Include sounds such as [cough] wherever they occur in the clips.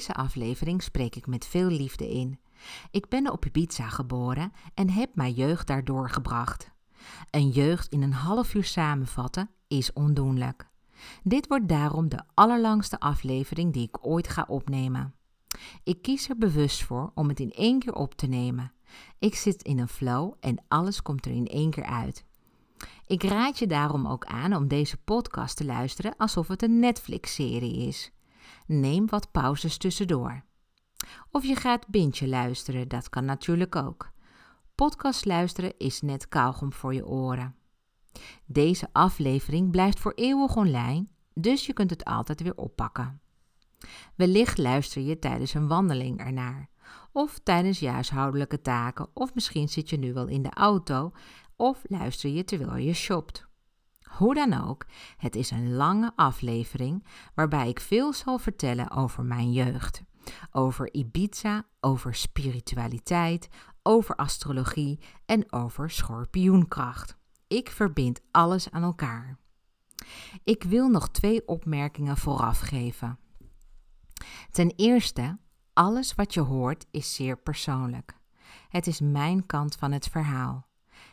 Deze aflevering spreek ik met veel liefde in. Ik ben op Ibiza geboren en heb mijn jeugd daar doorgebracht. Een jeugd in een half uur samenvatten is ondoenlijk. Dit wordt daarom de allerlangste aflevering die ik ooit ga opnemen. Ik kies er bewust voor om het in één keer op te nemen. Ik zit in een flow en alles komt er in één keer uit. Ik raad je daarom ook aan om deze podcast te luisteren alsof het een Netflix-serie is. Neem wat pauzes tussendoor. Of je gaat bintje luisteren, dat kan natuurlijk ook. Podcast luisteren is net kauwgom voor je oren. Deze aflevering blijft voor eeuwig online, dus je kunt het altijd weer oppakken. Wellicht luister je tijdens een wandeling ernaar, of tijdens je huishoudelijke taken, of misschien zit je nu wel in de auto, of luister je terwijl je shopt. Hoe dan ook, het is een lange aflevering waarbij ik veel zal vertellen over mijn jeugd. Over Ibiza, over spiritualiteit, over astrologie en over schorpioenkracht. Ik verbind alles aan elkaar. Ik wil nog twee opmerkingen vooraf geven. Ten eerste, alles wat je hoort is zeer persoonlijk. Het is mijn kant van het verhaal.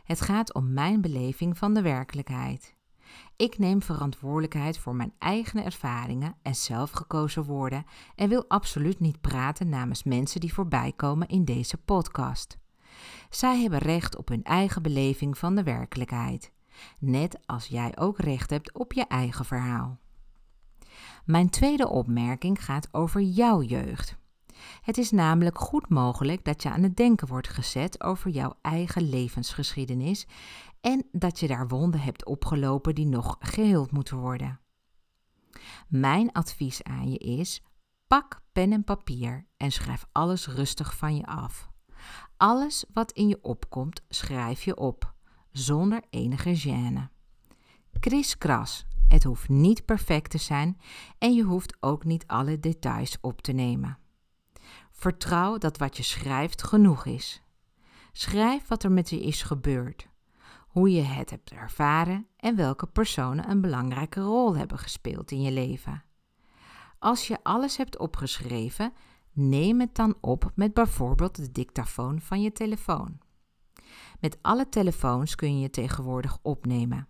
Het gaat om mijn beleving van de werkelijkheid. Ik neem verantwoordelijkheid voor mijn eigen ervaringen en zelfgekozen woorden en wil absoluut niet praten namens mensen die voorbij komen in deze podcast. Zij hebben recht op hun eigen beleving van de werkelijkheid, net als jij ook recht hebt op je eigen verhaal. Mijn tweede opmerking gaat over jouw jeugd. Het is namelijk goed mogelijk dat je aan het denken wordt gezet over jouw eigen levensgeschiedenis en dat je daar wonden hebt opgelopen die nog geheeld moeten worden. Mijn advies aan je is: pak pen en papier en schrijf alles rustig van je af. Alles wat in je opkomt, schrijf je op, zonder enige gêne. Kriskras, het hoeft niet perfect te zijn en je hoeft ook niet alle details op te nemen. Vertrouw dat wat je schrijft genoeg is. Schrijf wat er met je is gebeurd, hoe je het hebt ervaren en welke personen een belangrijke rol hebben gespeeld in je leven. Als je alles hebt opgeschreven, neem het dan op met bijvoorbeeld de dictafoon van je telefoon. Met alle telefoons kun je tegenwoordig opnemen.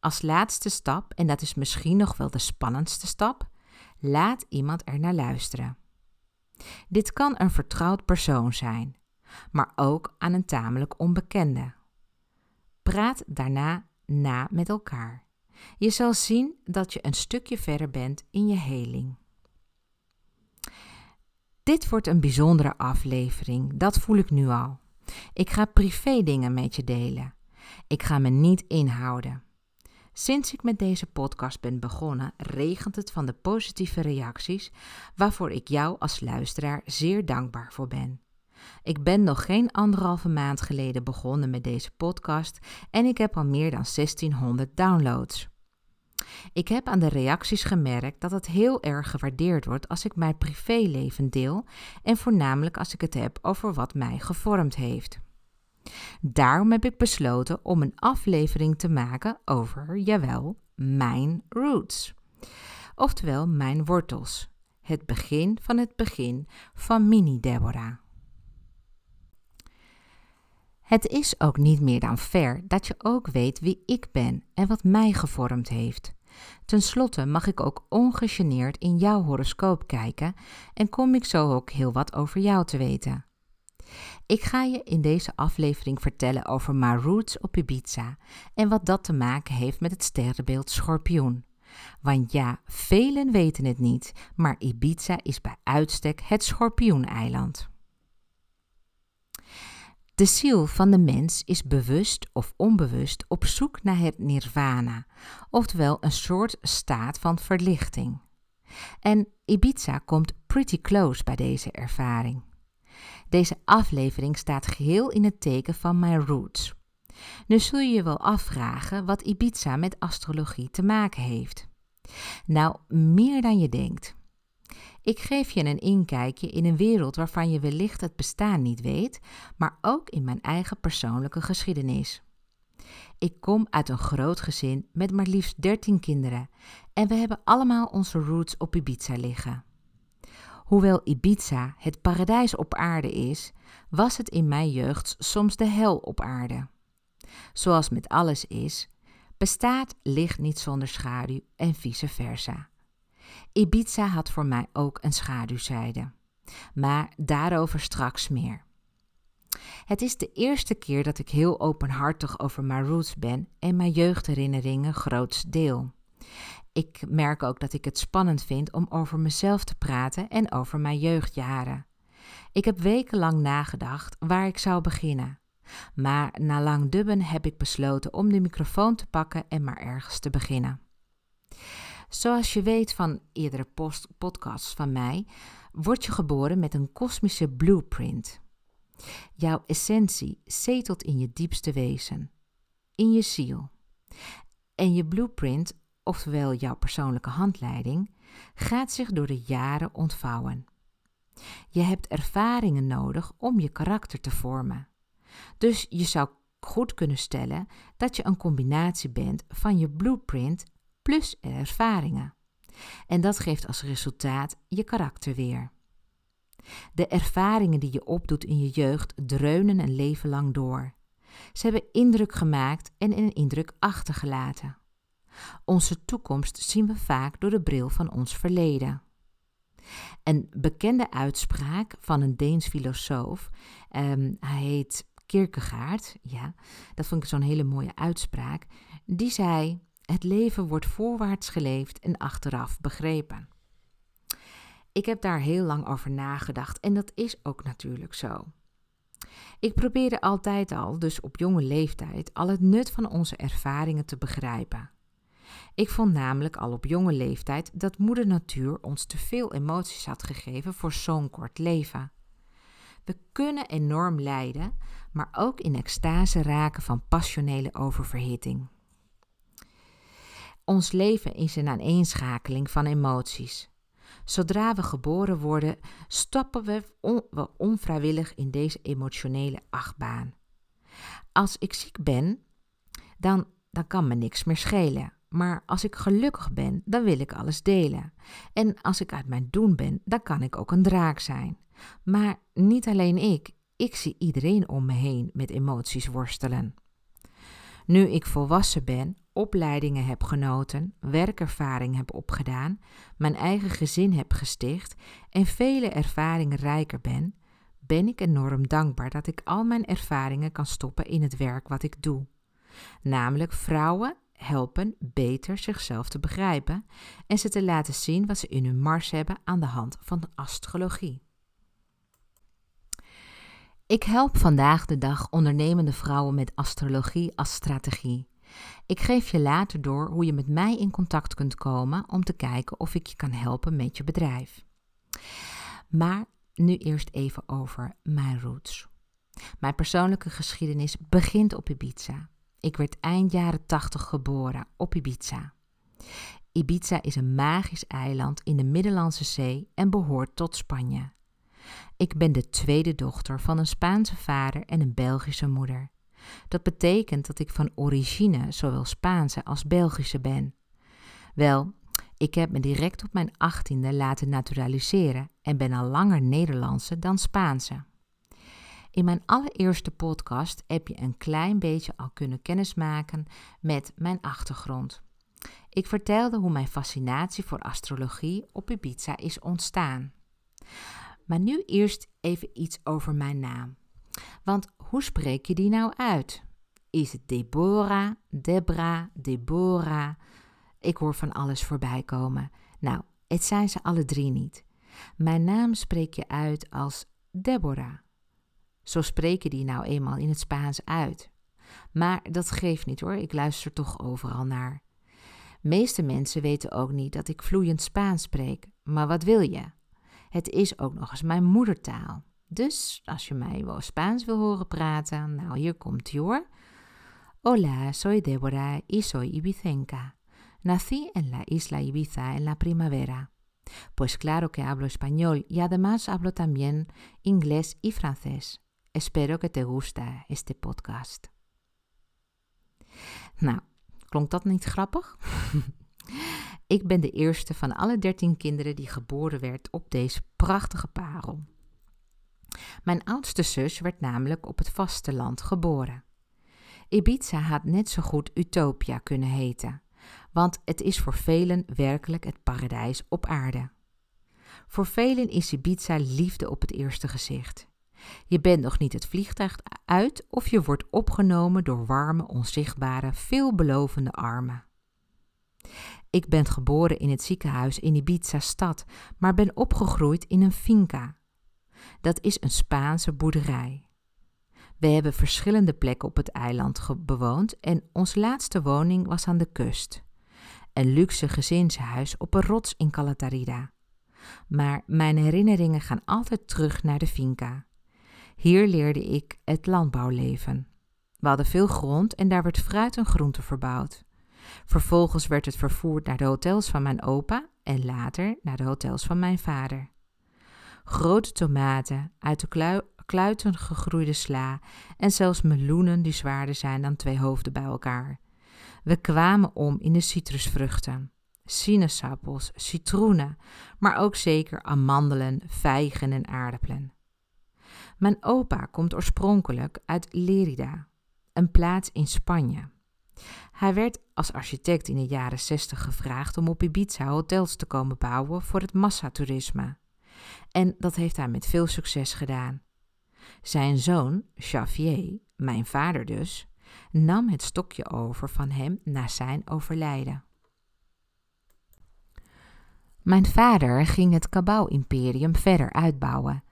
Als laatste stap, en dat is misschien nog wel de spannendste stap, laat iemand er naar luisteren. Dit kan een vertrouwd persoon zijn, maar ook aan een tamelijk onbekende. Praat daarna na met elkaar. Je zal zien dat je een stukje verder bent in je heling. Dit wordt een bijzondere aflevering, dat voel ik nu al. Ik ga privé dingen met je delen. Ik ga me niet inhouden. Sinds ik met deze podcast ben begonnen, regent het van de positieve reacties, waarvoor ik jou als luisteraar zeer dankbaar voor ben. Ik ben nog geen anderhalve maand geleden begonnen met deze podcast en ik heb al meer dan 1600 downloads. Ik heb aan de reacties gemerkt dat het heel erg gewaardeerd wordt als ik mijn privéleven deel en voornamelijk als ik het heb over wat mij gevormd heeft. Daarom heb ik besloten om een aflevering te maken over, jawel, mijn roots. Oftewel mijn wortels. Het begin van het begin van Mini Deborah. Het is ook niet meer dan fair dat je ook weet wie ik ben en wat mij gevormd heeft. Ten slotte mag ik ook ongegeneerd in jouw horoscoop kijken en kom ik zo ook heel wat over jou te weten. Ik ga je in deze aflevering vertellen over mijn roots op Ibiza en wat dat te maken heeft met het sterrenbeeld Schorpioen. Want ja, velen weten het niet, maar Ibiza is bij uitstek het Schorpioeneiland. De ziel van de mens is bewust of onbewust op zoek naar het nirvana, oftewel een soort staat van verlichting. En Ibiza komt pretty close bij deze ervaring. Deze aflevering staat geheel in het teken van mijn roots. Nu zul je je wel afvragen wat Ibiza met astrologie te maken heeft. Nou, meer dan je denkt. Ik geef je een inkijkje in een wereld waarvan je wellicht het bestaan niet weet, maar ook in mijn eigen persoonlijke geschiedenis. Ik kom uit een groot gezin met maar liefst 13 kinderen en we hebben allemaal onze roots op Ibiza liggen. Hoewel Ibiza het paradijs op aarde is, was het in mijn jeugd soms de hel op aarde. Zoals met alles is, bestaat licht niet zonder schaduw en vice versa. Ibiza had voor mij ook een schaduwzijde. Maar daarover straks meer. Het is de eerste keer dat ik heel openhartig over mijn roots ben en mijn jeugdherinneringen groots deel. Ik merk ook dat ik het spannend vind om over mezelf te praten en over mijn jeugdjaren. Ik heb wekenlang nagedacht waar ik zou beginnen. Maar na lang dubben heb ik besloten om de microfoon te pakken en maar ergens te beginnen. Zoals je weet van eerdere podcasts van mij, word je geboren met een kosmische blueprint. Jouw essentie zetelt in je diepste wezen, in je ziel. En je blueprint, oftewel jouw persoonlijke handleiding, gaat zich door de jaren ontvouwen. Je hebt ervaringen nodig om je karakter te vormen. Dus je zou goed kunnen stellen dat je een combinatie bent van je blueprint plus ervaringen. En dat geeft als resultaat je karakter weer. De ervaringen die je opdoet in je jeugd dreunen een leven lang door. Ze hebben indruk gemaakt en een indruk achtergelaten. Onze toekomst zien we vaak door de bril van ons verleden. Een bekende uitspraak van een Deens filosoof, um, hij heet Kierkegaard, ja, dat vond ik zo'n hele mooie uitspraak, die zei: Het leven wordt voorwaarts geleefd en achteraf begrepen. Ik heb daar heel lang over nagedacht en dat is ook natuurlijk zo. Ik probeerde altijd al, dus op jonge leeftijd, al het nut van onze ervaringen te begrijpen. Ik vond namelijk al op jonge leeftijd dat Moeder Natuur ons te veel emoties had gegeven voor zo'n kort leven. We kunnen enorm lijden, maar ook in extase raken van passionele oververhitting. Ons leven is een aaneenschakeling van emoties. Zodra we geboren worden, stappen we, onvrijwillig in deze emotionele achtbaan. Als ik ziek ben, dan, dan kan me niks meer schelen. Maar als ik gelukkig ben, dan wil ik alles delen. En als ik uit mijn doen ben, dan kan ik ook een draak zijn. Maar niet alleen ik, ik zie iedereen om me heen met emoties worstelen. Nu ik volwassen ben, opleidingen heb genoten, werkervaring heb opgedaan, mijn eigen gezin heb gesticht en vele ervaringen rijker ben, ben ik enorm dankbaar dat ik al mijn ervaringen kan stoppen in het werk wat ik doe. Namelijk vrouwen helpen beter zichzelf te begrijpen en ze te laten zien wat ze in hun mars hebben aan de hand van astrologie. Ik help vandaag de dag ondernemende vrouwen met astrologie als strategie. Ik geef je later door hoe je met mij in contact kunt komen om te kijken of ik je kan helpen met je bedrijf. Maar nu eerst even over mijn roots. Mijn persoonlijke geschiedenis begint op Ibiza. Ik werd eind jaren 80 geboren op Ibiza. Ibiza is een magisch eiland in de Middellandse Zee en behoort tot Spanje. Ik ben de tweede dochter van een Spaanse vader en een Belgische moeder. Dat betekent dat ik van origine zowel Spaanse als Belgische ben. Wel, ik heb me direct op mijn achttiende laten naturaliseren en ben al langer Nederlandse dan Spaanse. In mijn allereerste podcast heb je een klein beetje al kunnen kennismaken met mijn achtergrond. Ik vertelde hoe mijn fascinatie voor astrologie op Ibiza is ontstaan. Maar nu eerst even iets over mijn naam. Want hoe spreek je die nou uit? Is het Deborah, Debra, Deborah? Ik hoor van alles voorbij komen. Nou, het zijn ze alle drie niet. Mijn naam spreek je uit als Deborah. Zo spreken die nou eenmaal in het Spaans uit. Maar dat geeft niet hoor, ik luister toch overal naar. Meeste mensen weten ook niet dat ik vloeiend Spaans spreek, maar wat wil je? Het is ook nog eens mijn moedertaal. Dus als je mij wel Spaans wil horen praten, nou hier komt ie hoor. Hola, soy Débora y soy ibicenca. Nací en la isla Ibiza en la primavera. Pues claro que hablo español y además hablo también inglés y francés. Espero que te guste este podcast. Nou, klonk dat niet grappig? [laughs] ik ben de eerste van alle dertien kinderen die geboren werd op deze prachtige parel. Mijn oudste zus werd namelijk op het vasteland geboren. Ibiza had net zo goed Utopia kunnen heten, want het is voor velen werkelijk het paradijs op aarde. Voor velen is Ibiza liefde op het eerste gezicht. Je bent nog niet het vliegtuig uit of je wordt opgenomen door warme, onzichtbare, veelbelovende armen. Ik ben geboren in het ziekenhuis in Ibiza stad, maar ben opgegroeid in een finca. Dat is een Spaanse boerderij. We hebben verschillende plekken op het eiland bewoond en onze laatste woning was aan de kust. Een luxe gezinshuis op een rots in Calatarida. Maar mijn herinneringen gaan altijd terug naar de finca. Hier leerde ik het landbouwleven. We hadden veel grond en daar werd fruit en groente verbouwd. Vervolgens werd het vervoerd naar de hotels van mijn opa en later naar de hotels van mijn vader. Grote tomaten, uit de kluiten gegroeide sla en zelfs meloenen die zwaarder zijn dan twee hoofden bij elkaar. We kwamen om in de citrusvruchten, sinaasappels, citroenen, maar ook zeker amandelen, vijgen en aardappelen. Mijn opa komt oorspronkelijk uit Lerida, een plaats in Spanje. Hij werd als architect in de jaren 60 gevraagd om op Ibiza hotels te komen bouwen voor het massatoerisme. En dat heeft hij met veel succes gedaan. Zijn zoon, Xavier, mijn vader dus, nam het stokje over van hem na zijn overlijden. Mijn vader ging het Cabau-imperium verder uitbouwen.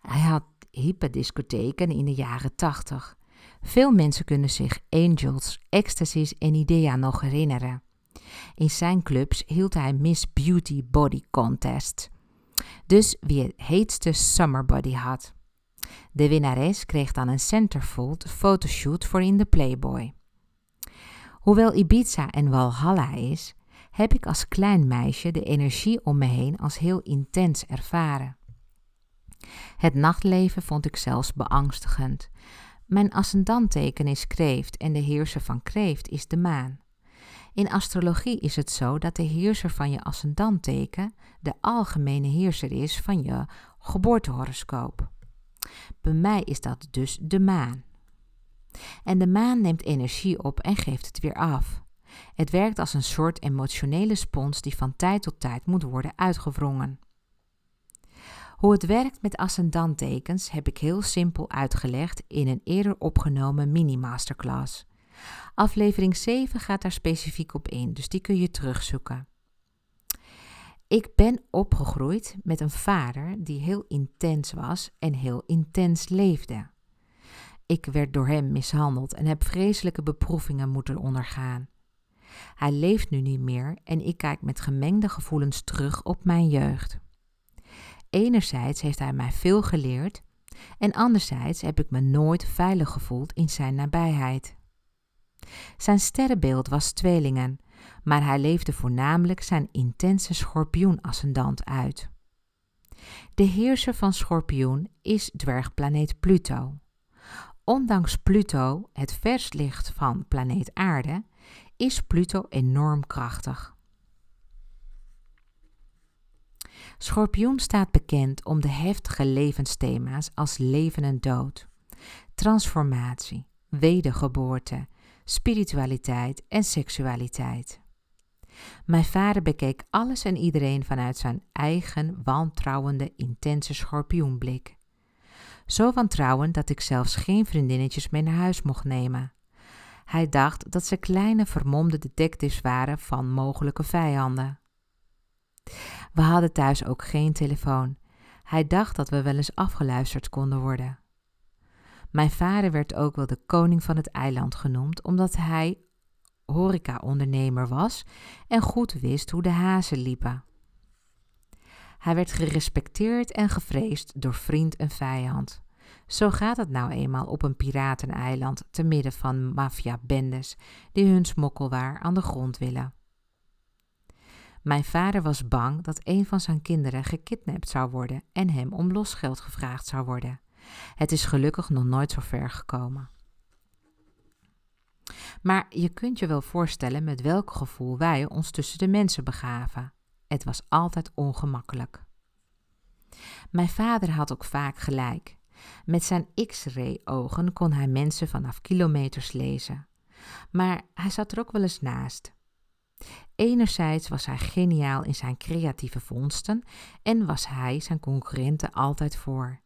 Hij had hippe discotheken in de jaren 80. Veel mensen kunnen zich Angels, Ecstasies en Idea nog herinneren. In zijn clubs hield hij Miss Beauty Body Contest. Dus wie het heetste summer body had. De winnares kreeg dan een centerfold fotoshoot voor in de Playboy. Hoewel Ibiza en Walhalla is, heb ik als klein meisje de energie om me heen als heel intens ervaren. Het nachtleven vond ik zelfs beangstigend. Mijn ascendanteken is kreeft en de heerser van kreeft is de maan. In astrologie is het zo dat de heerser van je ascendanteken de algemene heerser is van je geboortehoroscoop. Bij mij is dat dus de maan. En de maan neemt energie op en geeft het weer af. Het werkt als een soort emotionele spons die van tijd tot tijd moet worden uitgewrongen. Hoe het werkt met ascendanttekens heb ik heel simpel uitgelegd in een eerder opgenomen mini-masterclass. Aflevering 7 gaat daar specifiek op in, dus die kun je terugzoeken. Ik ben opgegroeid met een vader die heel intens was en heel intens leefde. Ik werd door hem mishandeld en heb vreselijke beproevingen moeten ondergaan. Hij leeft nu niet meer en ik kijk met gemengde gevoelens terug op mijn jeugd. Enerzijds heeft hij mij veel geleerd en anderzijds heb ik me nooit veilig gevoeld in zijn nabijheid. Zijn sterrenbeeld was tweelingen, maar hij leefde voornamelijk zijn intense schorpioenascendant uit. De heerser van Schorpioen is dwergplaneet Pluto. Ondanks Pluto het vers licht van planeet Aarde, is Pluto enorm krachtig. Schorpioen staat bekend om de heftige levensthema's als leven en dood, transformatie, wedergeboorte, spiritualiteit en seksualiteit. Mijn vader bekeek alles en iedereen vanuit zijn eigen wantrouwende, intense schorpioenblik. Zo wantrouwend dat ik zelfs geen vriendinnetjes mee naar huis mocht nemen. Hij dacht dat ze kleine vermomde detectives waren van mogelijke vijanden. We hadden thuis ook geen telefoon. Hij dacht dat we wel eens afgeluisterd konden worden. Mijn vader werd ook wel de koning van het eiland genoemd, omdat hij horeca-ondernemer was en goed wist hoe de hazen liepen. Hij werd gerespecteerd en gevreesd door vriend en vijand. Zo gaat het nou eenmaal op een pirateneiland te midden van maffia-bendes die hun smokkelwaar aan de grond willen. Mijn vader was bang dat een van zijn kinderen gekidnapt zou worden en hem om losgeld gevraagd zou worden. Het is gelukkig nog nooit zo ver gekomen. Maar je kunt je wel voorstellen met welk gevoel wij ons tussen de mensen begaven. Het was altijd ongemakkelijk. Mijn vader had ook vaak gelijk. Met zijn X-ray ogen kon hij mensen vanaf kilometers lezen. Maar hij zat er ook wel eens naast. Enerzijds was hij geniaal in zijn creatieve vondsten en was hij zijn concurrenten altijd voor.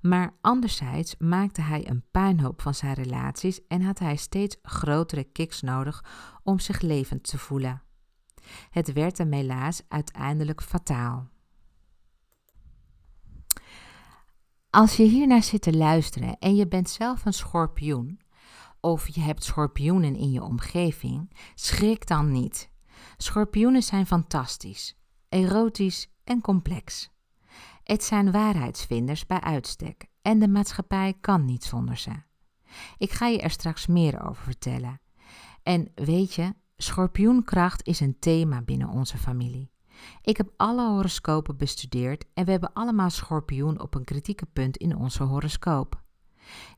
Maar anderzijds maakte hij een puinhoop van zijn relaties en had hij steeds grotere kicks nodig om zich levend te voelen. Het werd hem helaas uiteindelijk fataal. Als je hiernaar zit te luisteren en je bent zelf een schorpioen, of je hebt schorpioenen in je omgeving, schrik dan niet. Schorpioenen zijn fantastisch, erotisch en complex. Het zijn waarheidsvinders bij uitstek en de maatschappij kan niet zonder ze. Ik ga je er straks meer over vertellen. En weet je, schorpioenkracht is een thema binnen onze familie. Ik heb alle horoscopen bestudeerd en we hebben allemaal schorpioen op een kritieke punt in onze horoscoop.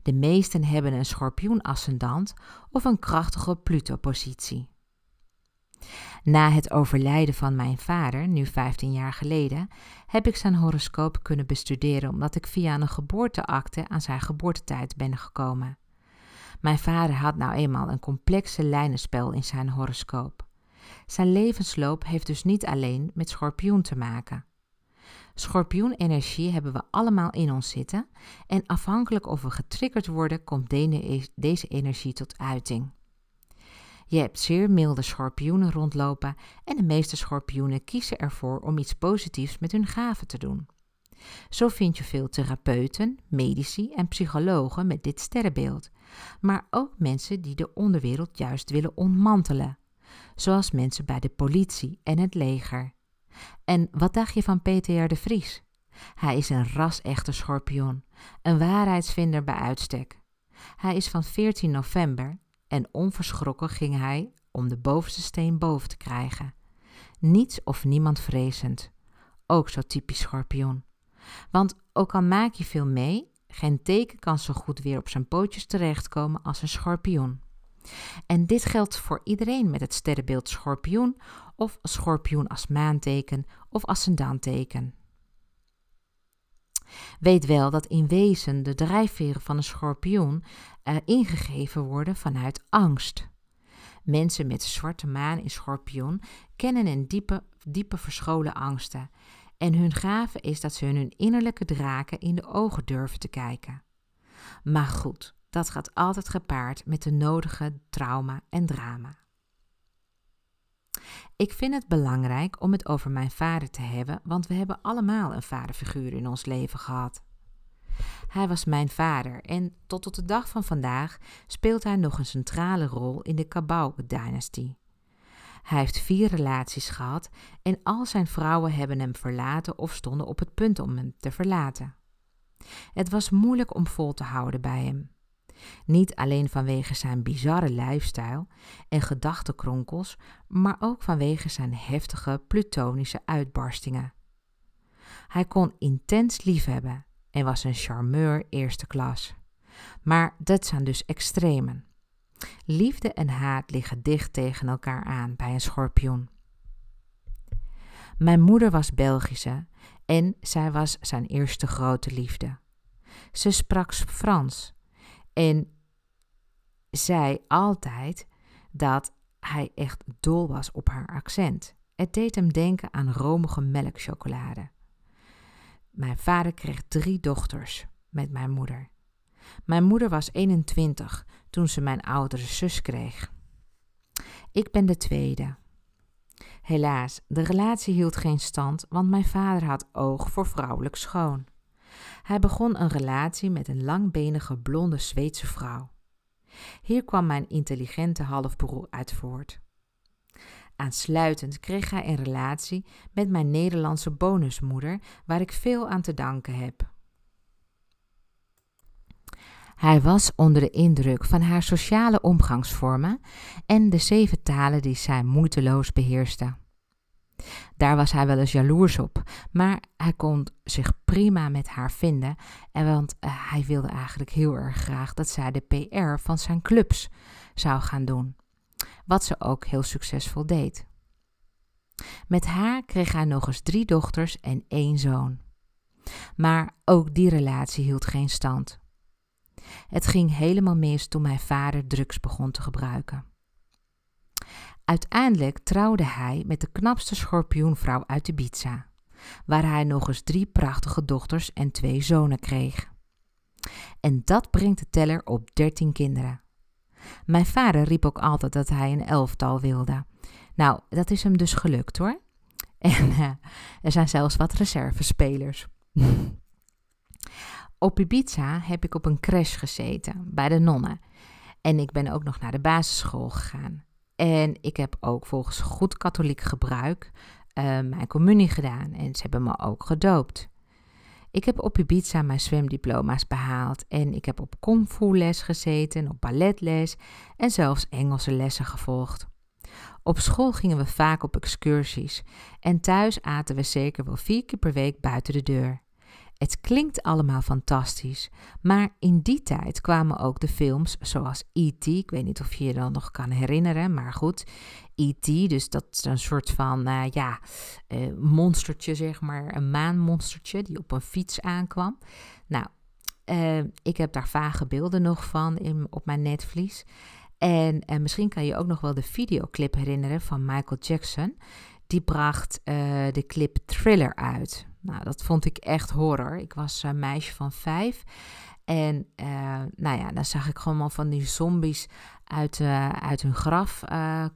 De meesten hebben een schorpioen-ascendant of een krachtige Pluto-positie. Na het overlijden van mijn vader, nu 15 jaar geleden, heb ik zijn horoscoop kunnen bestuderen omdat ik via een geboorteakte aan zijn geboortetijd ben gekomen. Mijn vader had nou eenmaal een complexe lijnenspel in zijn horoscoop. Zijn levensloop heeft dus niet alleen met schorpioen te maken. Schorpioenenergie hebben we allemaal in ons zitten en afhankelijk of we getriggerd worden, komt deze energie tot uiting. Je hebt zeer milde schorpioenen rondlopen en de meeste schorpioenen kiezen ervoor om iets positiefs met hun gaven te doen. Zo vind je veel therapeuten, medici en psychologen met dit sterrenbeeld, maar ook mensen die de onderwereld juist willen ontmantelen, zoals mensen bij de politie en het leger. En wat dacht je van Peter de Vries? Hij is een ras-echte schorpioen, een waarheidsvinder bij uitstek. Hij is van 14 november en onverschrokken ging hij om de bovenste steen boven te krijgen. Niets of niemand vrezend. Ook zo typisch schorpioen. Want ook al maak je veel mee, geen teken kan zo goed weer op zijn pootjes terechtkomen als een schorpioen. En dit geldt voor iedereen met het sterrenbeeld schorpioen of schorpioen als maanteken of ascendanteken. Weet wel dat in wezen de drijfveren van een schorpioen ingegeven worden vanuit angst. Mensen met zwarte maan in schorpioen kennen een diepe, diepe verscholen angsten. En hun gave is dat ze hun innerlijke draken in de ogen durven te kijken. Maar goed, dat gaat altijd gepaard met de nodige trauma en drama. Ik vind het belangrijk om het over mijn vader te hebben, want we hebben allemaal een vaderfiguur in ons leven gehad. Hij was mijn vader en tot op de dag van vandaag speelt hij nog een centrale rol in de Kabau-dynastie. Hij heeft vier relaties gehad en al zijn vrouwen hebben hem verlaten of stonden op het punt om hem te verlaten. Het was moeilijk om vol te houden bij hem. Niet alleen vanwege zijn bizarre lifestyle en gedachtenkronkels, maar ook vanwege zijn heftige plutonische uitbarstingen. Hij kon intens liefhebben en was een charmeur eerste klas. Maar dat zijn dus extremen. Liefde en haat liggen dicht tegen elkaar aan bij een schorpioen. Mijn moeder was Belgische en zij was zijn eerste grote liefde. Ze sprak Frans en zei altijd dat hij echt dol was op haar accent. Het deed hem denken aan romige melkchocolade. Mijn vader kreeg drie dochters met mijn moeder. Mijn moeder was 21 toen ze mijn oudere zus kreeg. Ik ben de tweede. Helaas, de relatie hield geen stand, want mijn vader had oog voor vrouwelijk schoon. Hij begon een relatie met een langbenige blonde Zweedse vrouw. Hier kwam mijn intelligente halfbroer uit voort. Aansluitend kreeg hij een relatie met mijn Nederlandse bonusmoeder, waar ik veel aan te danken heb. Hij was onder de indruk van haar sociale omgangsvormen en de zeven talen die zij moeiteloos beheerste. Daar was hij wel eens jaloers op, maar hij kon zich prima met haar vinden, en want uh, hij wilde eigenlijk heel erg graag dat zij de PR van zijn clubs zou gaan doen, wat ze ook heel succesvol deed. Met haar kreeg hij nog eens drie dochters en één zoon. Maar ook die relatie hield geen stand. Het ging helemaal mis toen mijn vader drugs begon te gebruiken. Uiteindelijk trouwde hij met de knapste schorpioenvrouw uit Ibiza, waar hij nog eens drie prachtige dochters en twee zonen kreeg. En dat brengt de teller op dertien kinderen. Mijn vader riep ook altijd dat hij een elftal wilde. Nou, dat is hem dus gelukt hoor. En uh, er zijn zelfs wat reservespelers. [laughs] op Ibiza heb ik op een crash gezeten bij de nonnen. En ik ben ook nog naar de basisschool gegaan. En ik heb ook volgens goed katholiek gebruik uh, mijn communie gedaan. En ze hebben me ook gedoopt. Ik heb op Ibiza mijn zwemdiploma's behaald. En ik heb op kung fu les gezeten, op balletles en zelfs Engelse lessen gevolgd. Op school gingen we vaak op excursies en thuis aten we zeker wel vier keer per week buiten de deur. Het klinkt allemaal fantastisch, maar in die tijd kwamen ook de films zoals E.T. Ik weet niet of je je dan nog kan herinneren, maar goed. E.T., dus dat is een soort van, uh, ja, uh, monstertje, zeg maar, een maanmonstertje die op een fiets aankwam. Nou, uh, ik heb daar vage beelden nog van in, op mijn netvlies. En, en misschien kan je ook nog wel de videoclip herinneren van Michael Jackson. Die bracht de clip Thriller uit. Nou, dat vond ik echt horror. Ik was een meisje van vijf. En uh, nou ja, dan zag ik gewoon van die zombies uit, uh, uit hun graf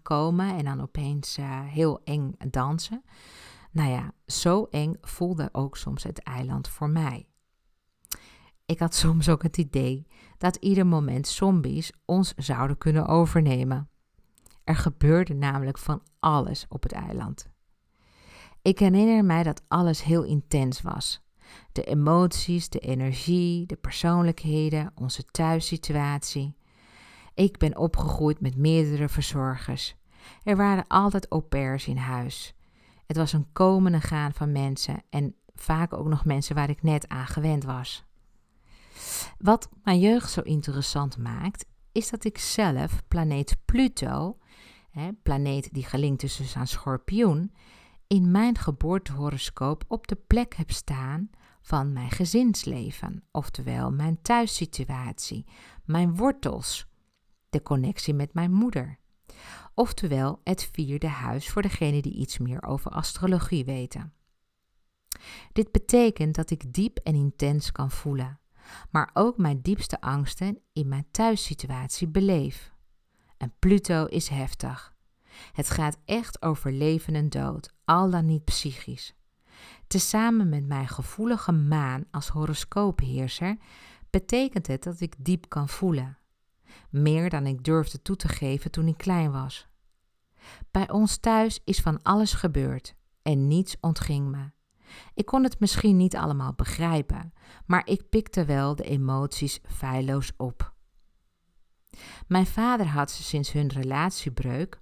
komen. En dan opeens heel eng dansen. Nou ja, zo eng voelde ook soms het eiland voor mij. Ik had soms ook het idee dat ieder moment zombies ons zouden kunnen overnemen. Er gebeurde namelijk van alles op het eiland. Ik herinner mij dat alles heel intens was. De emoties, de energie, de persoonlijkheden, onze thuissituatie. Ik ben opgegroeid met meerdere verzorgers. Er waren altijd au pairs in huis. Het was een komen en gaan van mensen en vaak ook nog mensen waar ik net aan gewend was. Wat mijn jeugd zo interessant maakt, is dat ik zelf planeet Pluto, hè, planeet die gelinkt is aan schorpioen, in mijn geboortehoroscoop op de plek heb staan van mijn gezinsleven, oftewel mijn thuissituatie, mijn wortels, de connectie met mijn moeder. Oftewel het vierde huis voor degenen die iets meer over astrologie weten. Dit betekent dat ik diep en intens kan voelen, maar ook mijn diepste angsten in mijn thuissituatie beleef. En Pluto is heftig. Het gaat echt over leven en dood, al dan niet psychisch. Tezamen met mijn gevoelige maan als horoscoopheerser betekent het dat ik diep kan voelen. Meer dan ik durfde toe te geven toen ik klein was. Bij ons thuis is van alles gebeurd en niets ontging me. Ik kon het misschien niet allemaal begrijpen, maar ik pikte wel de emoties feilloos op. Mijn vader had sinds hun relatiebreuk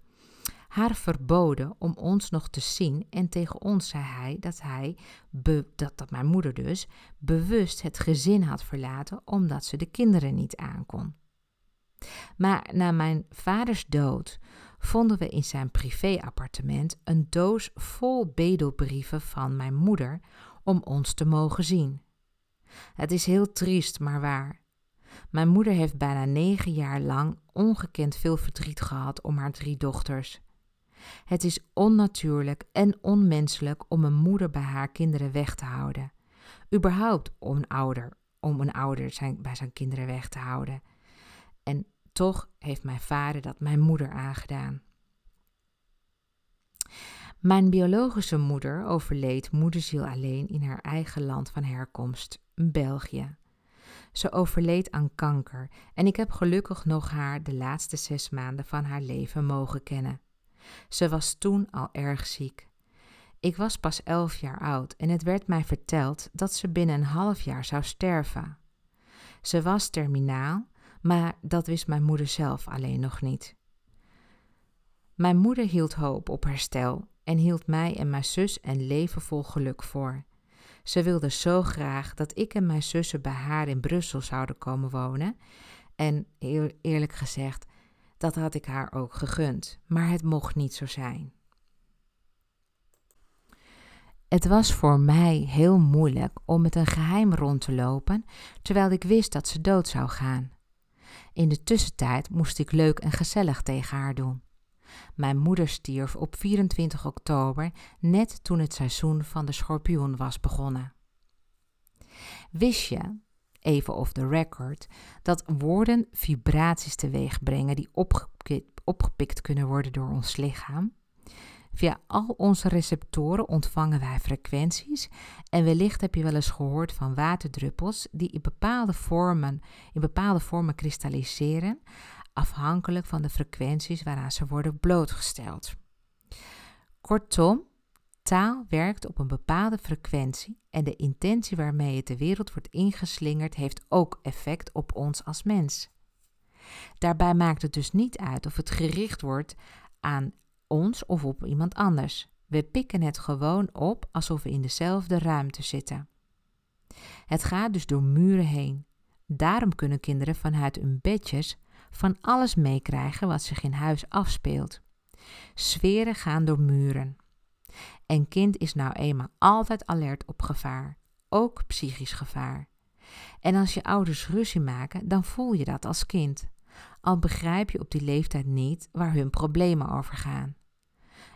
haar verboden om ons nog te zien en tegen ons zei hij dat hij, dat, dat mijn moeder dus, bewust het gezin had verlaten omdat ze de kinderen niet aankon. Maar na mijn vaders dood vonden we in zijn privéappartement een doos vol bedelbrieven van mijn moeder om ons te mogen zien. Het is heel triest, maar waar. Mijn moeder heeft bijna negen jaar lang ongekend veel verdriet gehad om haar drie dochters. Het is onnatuurlijk en onmenselijk om een moeder bij haar kinderen weg te houden. Überhaupt om een ouder, om een ouder zijn, bij zijn kinderen weg te houden. En toch heeft mijn vader dat mijn moeder aangedaan. Mijn biologische moeder overleed moederziel alleen in haar eigen land van herkomst, België. Ze overleed aan kanker en ik heb gelukkig nog haar de laatste zes maanden van haar leven mogen kennen. Ze was toen al erg ziek. Ik was pas elf jaar oud en het werd mij verteld dat ze binnen een half jaar zou sterven. Ze was terminaal, maar dat wist mijn moeder zelf alleen nog niet. Mijn moeder hield hoop op herstel en hield mij en mijn zus een leven vol geluk voor. Ze wilde zo graag dat ik en mijn zussen bij haar in Brussel zouden komen wonen. En eerlijk gezegd, dat had ik haar ook gegund, maar het mocht niet zo zijn. Het was voor mij heel moeilijk om met een geheim rond te lopen, terwijl ik wist dat ze dood zou gaan. In de tussentijd moest ik leuk en gezellig tegen haar doen. Mijn moeder stierf op 24 oktober, net toen het seizoen van de schorpioen was begonnen. Wist je, even off the record, dat woorden vibraties teweeg brengen die opgepikt, kunnen worden door ons lichaam? Via al onze receptoren ontvangen wij frequenties en wellicht heb je wel eens gehoord van waterdruppels die in bepaalde vormen, in bepaalde vormen kristalliseren, afhankelijk van de frequenties waaraan ze worden blootgesteld. Kortom, taal werkt op een bepaalde frequentie en de intentie waarmee het de wereld wordt ingeslingerd heeft ook effect op ons als mens. Daarbij maakt het dus niet uit of het gericht wordt aan ons of op iemand anders. We pikken het gewoon op alsof we in dezelfde ruimte zitten. Het gaat dus door muren heen. Daarom kunnen kinderen vanuit hun bedjes van alles meekrijgen wat zich in huis afspeelt. Sferen gaan door muren. En kind is nou eenmaal altijd alert op gevaar, ook psychisch gevaar. En als je ouders ruzie maken, dan voel je dat als kind, al begrijp je op die leeftijd niet waar hun problemen over gaan.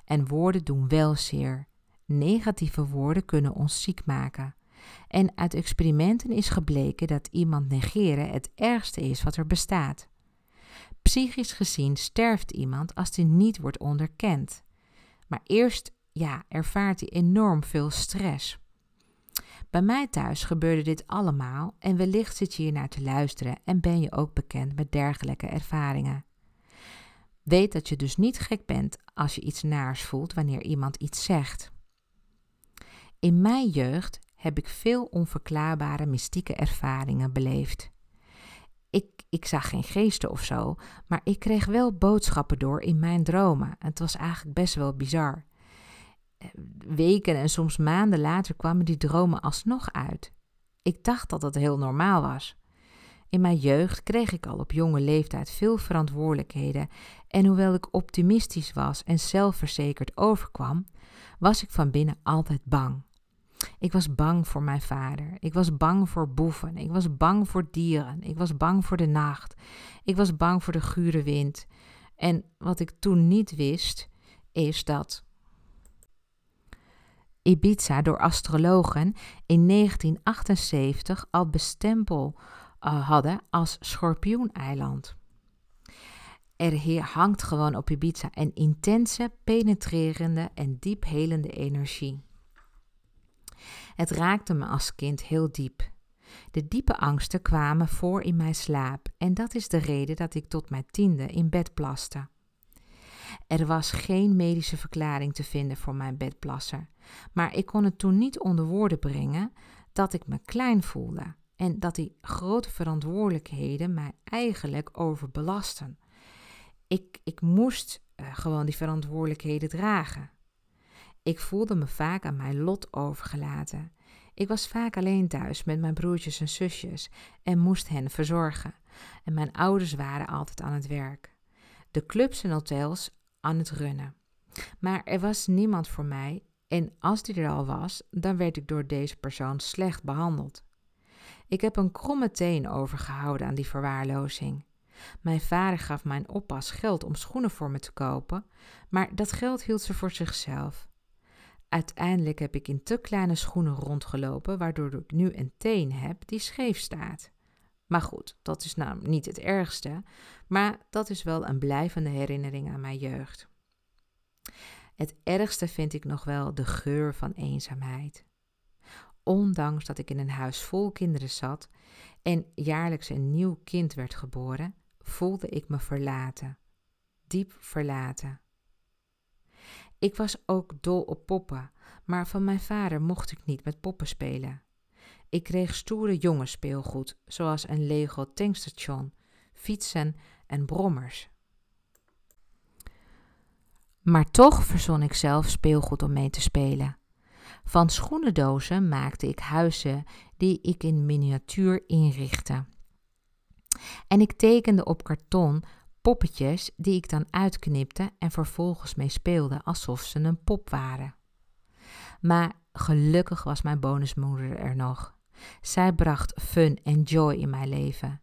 En woorden doen wel zeer. Negatieve woorden kunnen ons ziek maken. En uit experimenten is gebleken dat iemand negeren het ergste is wat er bestaat. Psychisch gezien sterft iemand als hij niet wordt onderkend. Maar eerst, ja, ervaart hij enorm veel stress. Bij mij thuis gebeurde dit allemaal en wellicht zit je hier naar te luisteren en ben je ook bekend met dergelijke ervaringen. Weet dat je dus niet gek bent als je iets naars voelt wanneer iemand iets zegt. In mijn jeugd heb ik veel onverklaarbare mystieke ervaringen beleefd. Ik, ik zag geen geesten of zo, maar ik kreeg wel boodschappen door in mijn dromen. Het was eigenlijk best wel bizar. Weken en soms maanden later kwamen die dromen alsnog uit. Ik dacht dat dat heel normaal was. In mijn jeugd kreeg ik al op jonge leeftijd veel verantwoordelijkheden en hoewel ik optimistisch was en zelfverzekerd overkwam, was ik van binnen altijd bang. Ik was bang voor mijn vader. Ik was bang voor boeven. Ik was bang voor dieren. Ik was bang voor de nacht. Ik was bang voor de gure wind. En wat ik toen niet wist, is dat Ibiza door astrologen in 1978 al bestempel uh, hadden als schorpioeneiland. Er hangt gewoon op Ibiza een intense, penetrerende en diep helende energie. Het raakte me als kind heel diep. De diepe angsten kwamen voor in mijn slaap en dat is de reden dat ik tot mijn tiende in bed plaste. Er was geen medische verklaring te vinden voor mijn bedplasser, maar ik kon het toen niet onder woorden brengen dat ik me klein voelde en dat die grote verantwoordelijkheden mij eigenlijk overbelasten. Ik, ik moest uh, gewoon die verantwoordelijkheden dragen. Ik voelde me vaak aan mijn lot overgelaten. Ik was vaak alleen thuis met mijn broertjes en zusjes en moest hen verzorgen. En mijn ouders waren altijd aan het werk. De clubs en hotels aan het runnen. Maar er was niemand voor mij en als die er al was, dan werd ik door deze persoon slecht behandeld. Ik heb een kromme teen overgehouden aan die verwaarlozing. Mijn vader gaf mijn oppas geld om schoenen voor me te kopen, maar dat geld hield ze voor zichzelf. Uiteindelijk heb ik in te kleine schoenen rondgelopen, waardoor ik nu een teen heb die scheef staat. Maar goed, dat is nou niet het ergste, maar dat is wel een blijvende herinnering aan mijn jeugd. Het ergste vind ik nog wel de geur van eenzaamheid. Ondanks dat ik in een huis vol kinderen zat en jaarlijks een nieuw kind werd geboren, voelde ik me verlaten, diep verlaten. Ik was ook dol op poppen, maar van mijn vader mocht ik niet met poppen spelen. Ik kreeg stoere jongensspeelgoed, zoals een Lego tankstation, fietsen en brommers. Maar toch verzon ik zelf speelgoed om mee te spelen. Van schoenendozen maakte ik huizen die ik in miniatuur inrichtte. En ik tekende op karton poppetjes die ik dan uitknipte en vervolgens mee speelde alsof ze een pop waren. Maar gelukkig was mijn bonusmoeder er nog. Zij bracht fun en joy in mijn leven.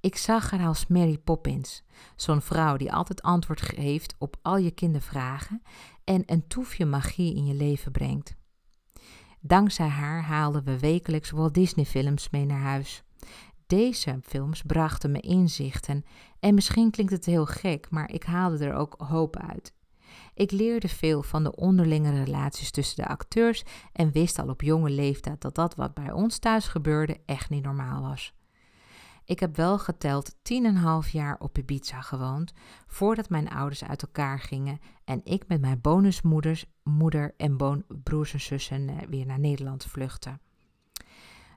Ik zag haar als Mary Poppins, zo'n vrouw die altijd antwoord geeft op al je kindervragen en een toefje magie in je leven brengt. Dankzij haar haalden we wekelijks Walt Disney films mee naar huis. Deze films brachten me inzichten en misschien klinkt het heel gek, maar ik haalde er ook hoop uit. Ik leerde veel van de onderlinge relaties tussen de acteurs en wist al op jonge leeftijd dat dat wat bij ons thuis gebeurde echt niet normaal was. Ik heb wel geteld 10,5 jaar op Ibiza gewoond voordat mijn ouders uit elkaar gingen en ik met mijn bonusmoeders, moeder en broers en zussen eh, weer naar Nederland vluchtte.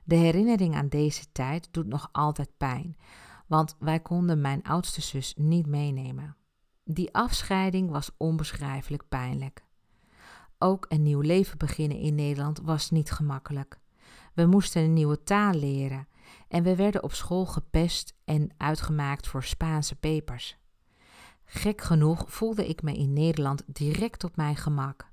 De herinnering aan deze tijd doet nog altijd pijn, want wij konden mijn oudste zus niet meenemen. Die afscheiding was onbeschrijfelijk pijnlijk. Ook een nieuw leven beginnen in Nederland was niet gemakkelijk. We moesten een nieuwe taal leren en we werden op school gepest en uitgemaakt voor Spaanse pepers. Gek genoeg voelde ik me in Nederland direct op mijn gemak.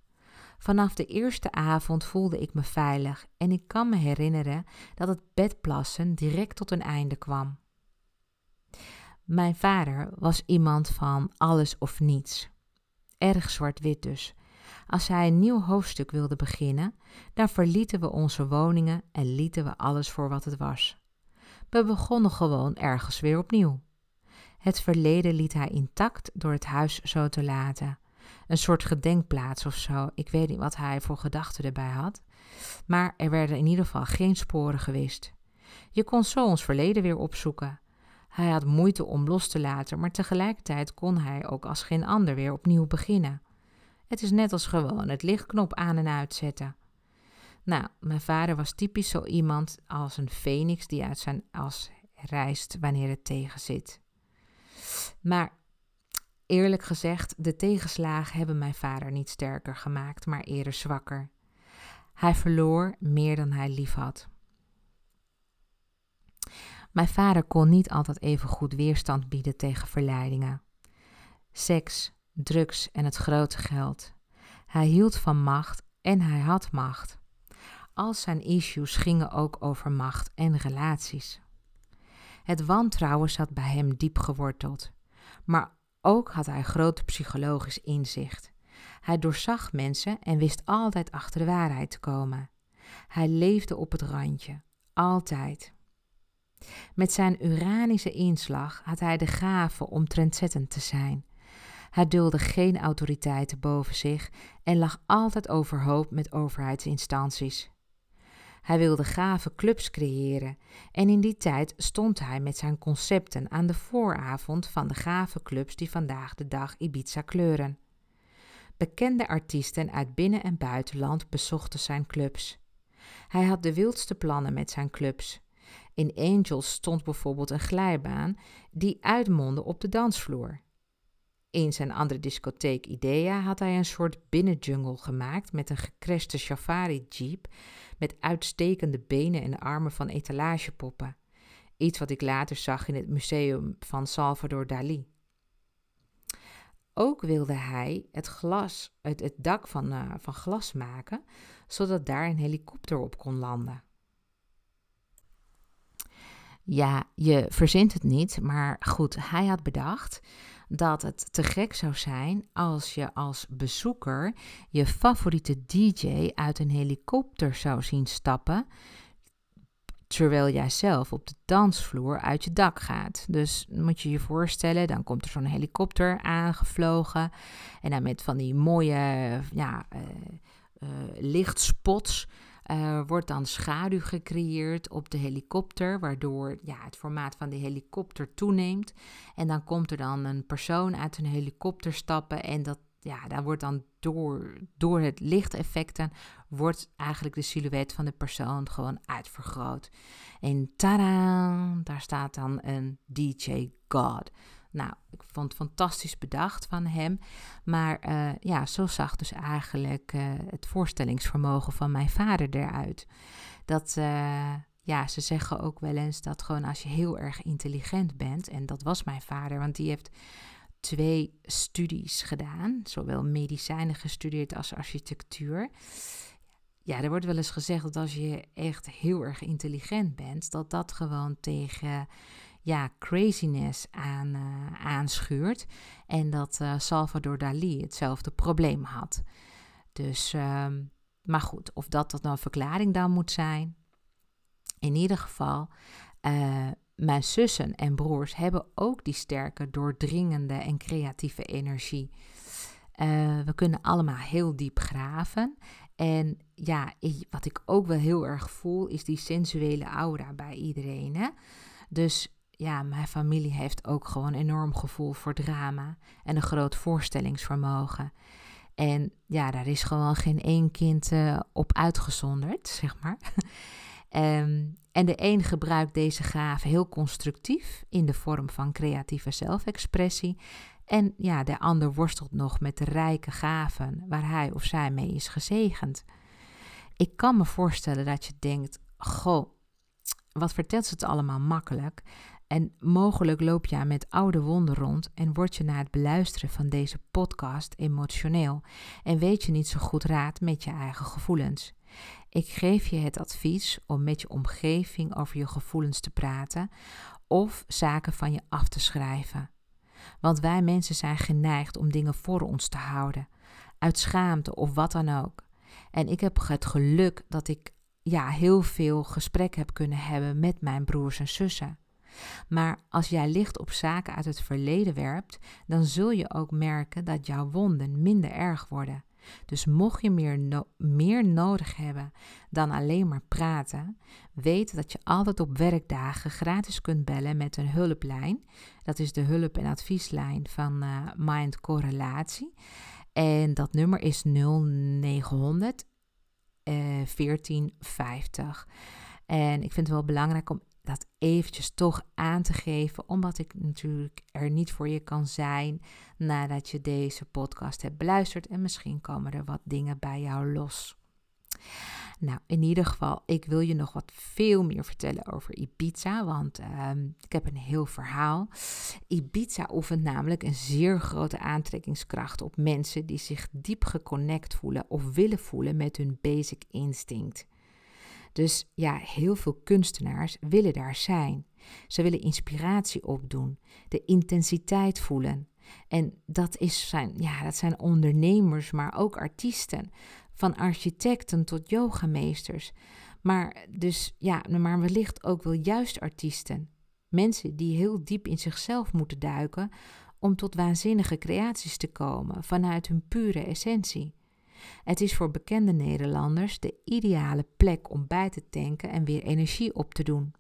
Vanaf de eerste avond voelde ik me veilig en ik kan me herinneren dat het bedplassen direct tot een einde kwam. Mijn vader was iemand van alles of niets. Erg zwart-wit dus. Als hij een nieuw hoofdstuk wilde beginnen, dan verlieten we onze woningen en lieten we alles voor wat het was. We begonnen gewoon ergens weer opnieuw. Het verleden liet hij intact door het huis zo te laten. Een soort gedenkplaats of zo. Ik weet niet wat hij voor gedachten erbij had. Maar er werden in ieder geval geen sporen gewist. Je kon zo ons verleden weer opzoeken. Hij had moeite om los te laten, maar tegelijkertijd kon hij ook als geen ander weer opnieuw beginnen. Het is net als gewoon het lichtknop aan en uitzetten. Nou, mijn vader was typisch zo iemand als een feniks die uit zijn as reist wanneer het tegenzit. Maar eerlijk gezegd, de tegenslagen hebben mijn vader niet sterker gemaakt, maar eerder zwakker. Hij verloor meer dan hij lief had. Mijn vader kon niet altijd even goed weerstand bieden tegen verleidingen. Seks, drugs en het grote geld. Hij hield van macht en hij had macht. Al zijn issues gingen ook over macht en relaties. Het wantrouwen zat bij hem diep geworteld, maar ook had hij groot psychologisch inzicht. Hij doorzag mensen en wist altijd achter de waarheid te komen. Hij leefde op het randje, altijd. Met zijn Uranische inslag had hij de gave om trendzettend te zijn. Hij dulde geen autoriteiten boven zich en lag altijd overhoop met overheidsinstanties. Hij wilde gave clubs creëren en in die tijd stond hij met zijn concepten aan de vooravond van de gave clubs die vandaag de dag Ibiza kleuren. Bekende artiesten uit binnen- en buitenland bezochten zijn clubs. Hij had de wildste plannen met zijn clubs. In Angels stond bijvoorbeeld een glijbaan die uitmondde op de dansvloer. In zijn andere discotheek Idea had hij een soort binnenjungle gemaakt met een gecrashte safari-jeep met uitstekende benen en armen van etalagepoppen. Iets wat ik later zag in het museum van Salvador Dali. Ook wilde hij het, glas, het, het dak van, uh, van glas maken, zodat daar een helikopter op kon landen. Ja, je verzint het niet, maar goed, hij had bedacht dat het te gek zou zijn als je als bezoeker je favoriete DJ uit een helikopter zou zien stappen, terwijl jij zelf op de dansvloer uit je dak gaat. Dus moet je je voorstellen, dan komt er zo'n helikopter aangevlogen en dan met van die mooie ja, uh, uh, lichtspots uh, wordt dan schaduw gecreëerd op de helikopter, waardoor ja, het formaat van de helikopter toeneemt. En dan komt er dan een persoon uit een helikopter stappen en dat, ja, daar wordt dan door, door het lichteffecten, wordt eigenlijk de silhouet van de persoon gewoon uitvergroot. En tada, daar staat dan een DJ God. Nou, ik vond het fantastisch bedacht van hem. Maar eh, ja, zo zag dus eigenlijk uh, het voorstellingsvermogen van mijn vader eruit. Dat, uh, ja, ze zeggen ook wel eens dat gewoon als je heel erg intelligent bent, en dat was mijn vader, want die heeft twee studies gedaan, zowel medicijnen gestudeerd als architectuur. Ja, er wordt wel eens gezegd dat als je echt heel erg intelligent bent, dat dat gewoon tegen ja, craziness aan, uh, aanschuurt. En dat uh, Salvador Dali hetzelfde probleem had. Dus, um, maar goed, of dat dat nou een verklaring dan moet zijn. In ieder geval, uh, mijn zussen en broers hebben ook die sterke, doordringende en creatieve energie. we kunnen allemaal heel diep graven. En ja, wat ik ook wel heel erg voel, is die sensuele aura bij iedereen. Hè? Dus ja, mijn familie heeft ook gewoon enorm gevoel voor drama en een groot voorstellingsvermogen. En ja, daar is gewoon geen één kind uh, op uitgezonderd, zeg maar. um, [laughs] en de een gebruikt deze gave heel constructief in de vorm van creatieve zelfexpressie. En ja, de ander worstelt nog met de rijke gaven waar hij of zij mee is gezegend. Ik kan me voorstellen dat je denkt: Goh, wat vertelt ze het allemaal makkelijk? En mogelijk loop je met oude wonden rond en word je na het beluisteren van deze podcast emotioneel en weet je niet zo goed raad met je eigen gevoelens. Ik geef je het advies om met je omgeving over je gevoelens te praten of zaken van je af te schrijven. Want wij mensen zijn geneigd om dingen voor ons te houden, uit schaamte of wat dan ook. En ik heb het geluk dat ik ja, heel veel gesprek heb kunnen hebben met mijn broers en zussen. Maar als jij licht op zaken uit het verleden werpt, dan zul je ook merken dat jouw wonden minder erg worden. Dus mocht je meer, meer nodig hebben dan alleen maar praten, weet dat je altijd op werkdagen gratis kunt bellen met een hulplijn. Dat is de hulp- en advieslijn van uh, Mind Correlatie. En dat nummer is 0900 uh, 1450. En ik vind het wel belangrijk om dat eventjes toch aan te geven, omdat ik natuurlijk er niet voor je kan zijn nadat je deze podcast hebt beluisterd en misschien komen er wat dingen bij jou los. Nou, in ieder geval, ik wil je nog wat veel meer vertellen over Ibiza, want ehm, ik heb een heel verhaal. Ibiza oefent namelijk een zeer grote aantrekkingskracht op mensen die zich diep geconnect voelen of willen voelen met hun basic instinct. Dus ja, heel veel kunstenaars willen daar zijn. Ze willen inspiratie opdoen, de intensiteit voelen. En dat, is zijn, ja, dat zijn ondernemers, maar ook artiesten. Van architecten tot yogameesters. Maar dus ja, maar wellicht ook wel juist artiesten. Mensen die heel diep in zichzelf moeten duiken om tot waanzinnige creaties te komen vanuit hun pure essentie. Het is voor bekende Nederlanders de ideale plek om bij te tanken en weer energie op te doen.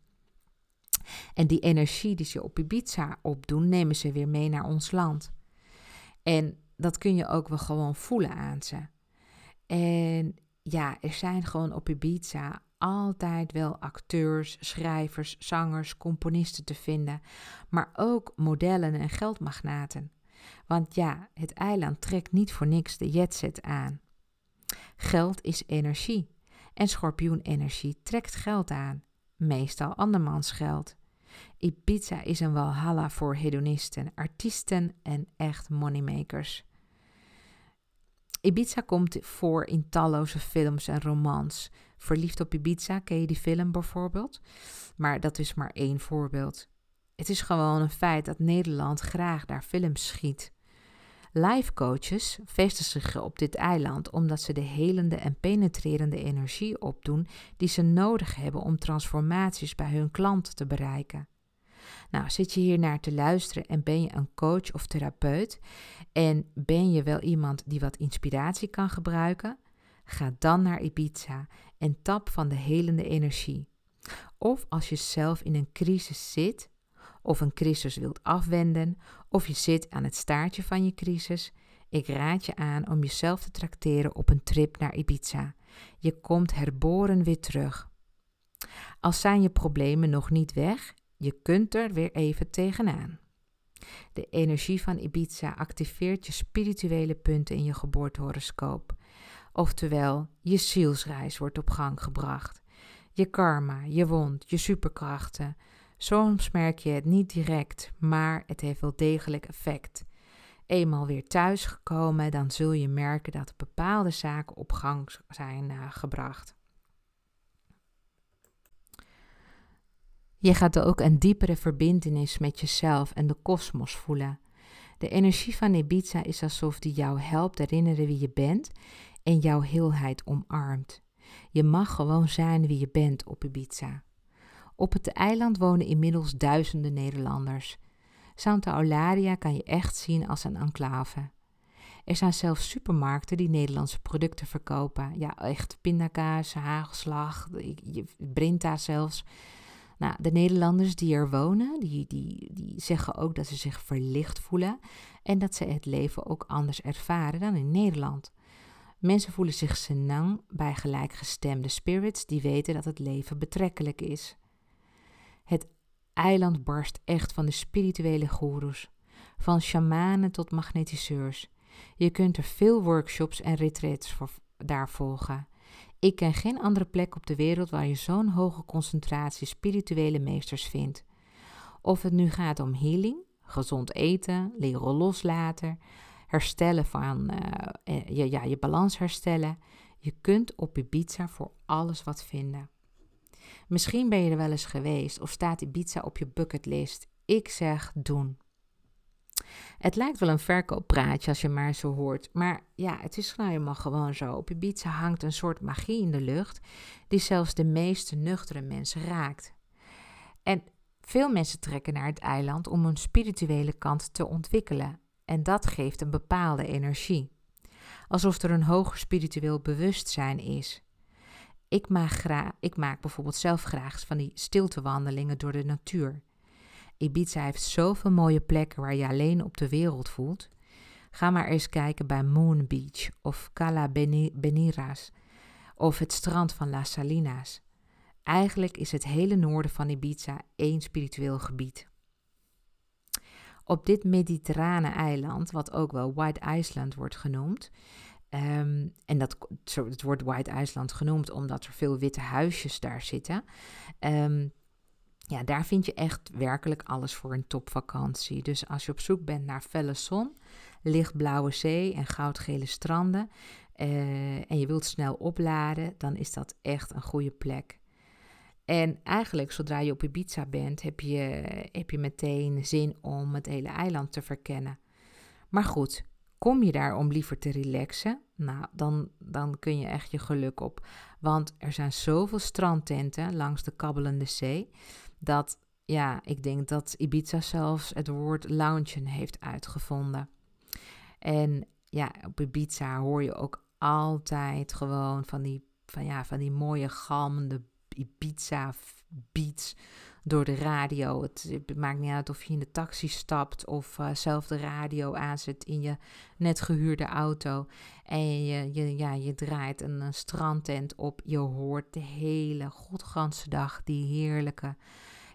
En die energie die ze op Ibiza opdoen, nemen ze weer mee naar ons land. En dat kun je ook wel gewoon voelen aan ze. En ja, er zijn gewoon op Ibiza altijd wel acteurs, schrijvers, zangers, componisten te vinden, maar ook modellen en geldmagnaten. Want ja, het eiland trekt niet voor niks de jetset aan. Geld is energie en schorpioenenergie trekt geld aan, meestal andermans geld. Ibiza is een walhalla voor hedonisten, artiesten en echt moneymakers. Ibiza komt voor in talloze films en romans. Verliefd op Ibiza, ken je die film bijvoorbeeld? Maar dat is maar één voorbeeld. Het is gewoon een feit dat Nederland graag daar films schiet. Life coaches vestigen zich op dit eiland omdat ze de helende en penetrerende energie opdoen die ze nodig hebben om transformaties bij hun klanten te bereiken. Nou, zit je hier naar te luisteren en ben je een coach of therapeut en ben je wel iemand die wat inspiratie kan gebruiken? Ga dan naar Ibiza en tap van de helende energie. Of als je zelf in een crisis zit, of een crisis wilt afwenden, of je zit aan het staartje van je crisis, ik raad je aan om jezelf te trakteren op een trip naar Ibiza. Je komt herboren weer terug. Als zijn je problemen nog niet weg, je kunt er weer even tegenaan. De energie van Ibiza activeert je spirituele punten in je geboortehoroscoop. Oftewel, je zielsreis wordt op gang gebracht. Je karma, je wond, je superkrachten. Soms merk je het niet direct, maar het heeft wel degelijk effect. Eenmaal weer thuisgekomen, dan zul je merken dat bepaalde zaken op gang zijn uh, gebracht. Je gaat ook een diepere verbindenis met jezelf en de kosmos voelen. De energie van Ibiza is alsof die jou helpt herinneren wie je bent en jouw heelheid omarmt. Je mag gewoon zijn wie je bent op Ibiza. Op het eiland wonen inmiddels duizenden Nederlanders. Santa Eulalia kan je echt zien als een enclave. Er zijn zelfs supermarkten die Nederlandse producten verkopen. Ja, echt pindakaas, hagelslag, brinta zelfs. Nou, de Nederlanders die er wonen, die, die, die zeggen ook dat ze zich verlicht voelen en dat ze het leven ook anders ervaren dan in Nederland. Mensen voelen zich senang bij gelijkgestemde spirits die weten dat het leven betrekkelijk is. Het eiland barst echt van de spirituele goeroes, van shamanen tot magnetiseurs. Je kunt er veel workshops en retreats voor daar volgen. Ik ken geen andere plek op de wereld waar je zo'n hoge concentratie spirituele meesters vindt. Of het nu gaat om healing, gezond eten, leren loslaten, herstellen van uh, je, ja, je balans herstellen. Je kunt op Ibiza voor alles wat vinden. Misschien ben je er wel eens geweest of staat Ibiza op je bucketlist. Ik zeg doen. Het lijkt wel een verkooppraatje als je maar zo hoort. Maar ja, het is nou helemaal gewoon zo. Op Ibiza hangt een soort magie in de lucht die zelfs de meeste nuchtere mensen raakt. En veel mensen trekken naar het eiland om hun spirituele kant te ontwikkelen. En dat geeft een bepaalde energie. Alsof er een hoger spiritueel bewustzijn is. Ik maak, ik maak bijvoorbeeld zelf graag van die stiltewandelingen door de natuur. Ibiza heeft zoveel mooie plekken waar je alleen op de wereld voelt. Ga maar eens kijken bij Moon Beach of Cala Beniras of het strand van Las Salinas. Eigenlijk is het hele noorden van Ibiza één spiritueel gebied. Op dit mediterrane eiland, wat ook wel White Island wordt genoemd, ehm, en dat, het wordt White Island genoemd omdat er veel witte huisjes daar zitten. Um, ja, daar vind je echt werkelijk alles voor een topvakantie. Dus als je op zoek bent naar felle zon, lichtblauwe zee en goudgele stranden uh, en je wilt snel opladen, dan is dat echt een goede plek. En eigenlijk, zodra je op Ibiza bent, heb je, heb je meteen zin om het hele eiland te verkennen. Maar goed, kom je daar om liever te relaxen? Nou, dan, dan kun je echt je geluk op. Want er zijn zoveel strandtenten langs de kabbelende zee dat, ja, ik denk dat Ibiza zelfs het woord loungen heeft uitgevonden. En ja, op Ibiza hoor je ook altijd gewoon van die, van, ja, van die mooie galmende Ibiza beats door de radio. Het, maakt niet uit of je in de taxi stapt of uh, zelf de radio aanzet in je net gehuurde auto. En je, je, ja, je draait een, strandtent op. Je hoort de hele godganse dag die heerlijke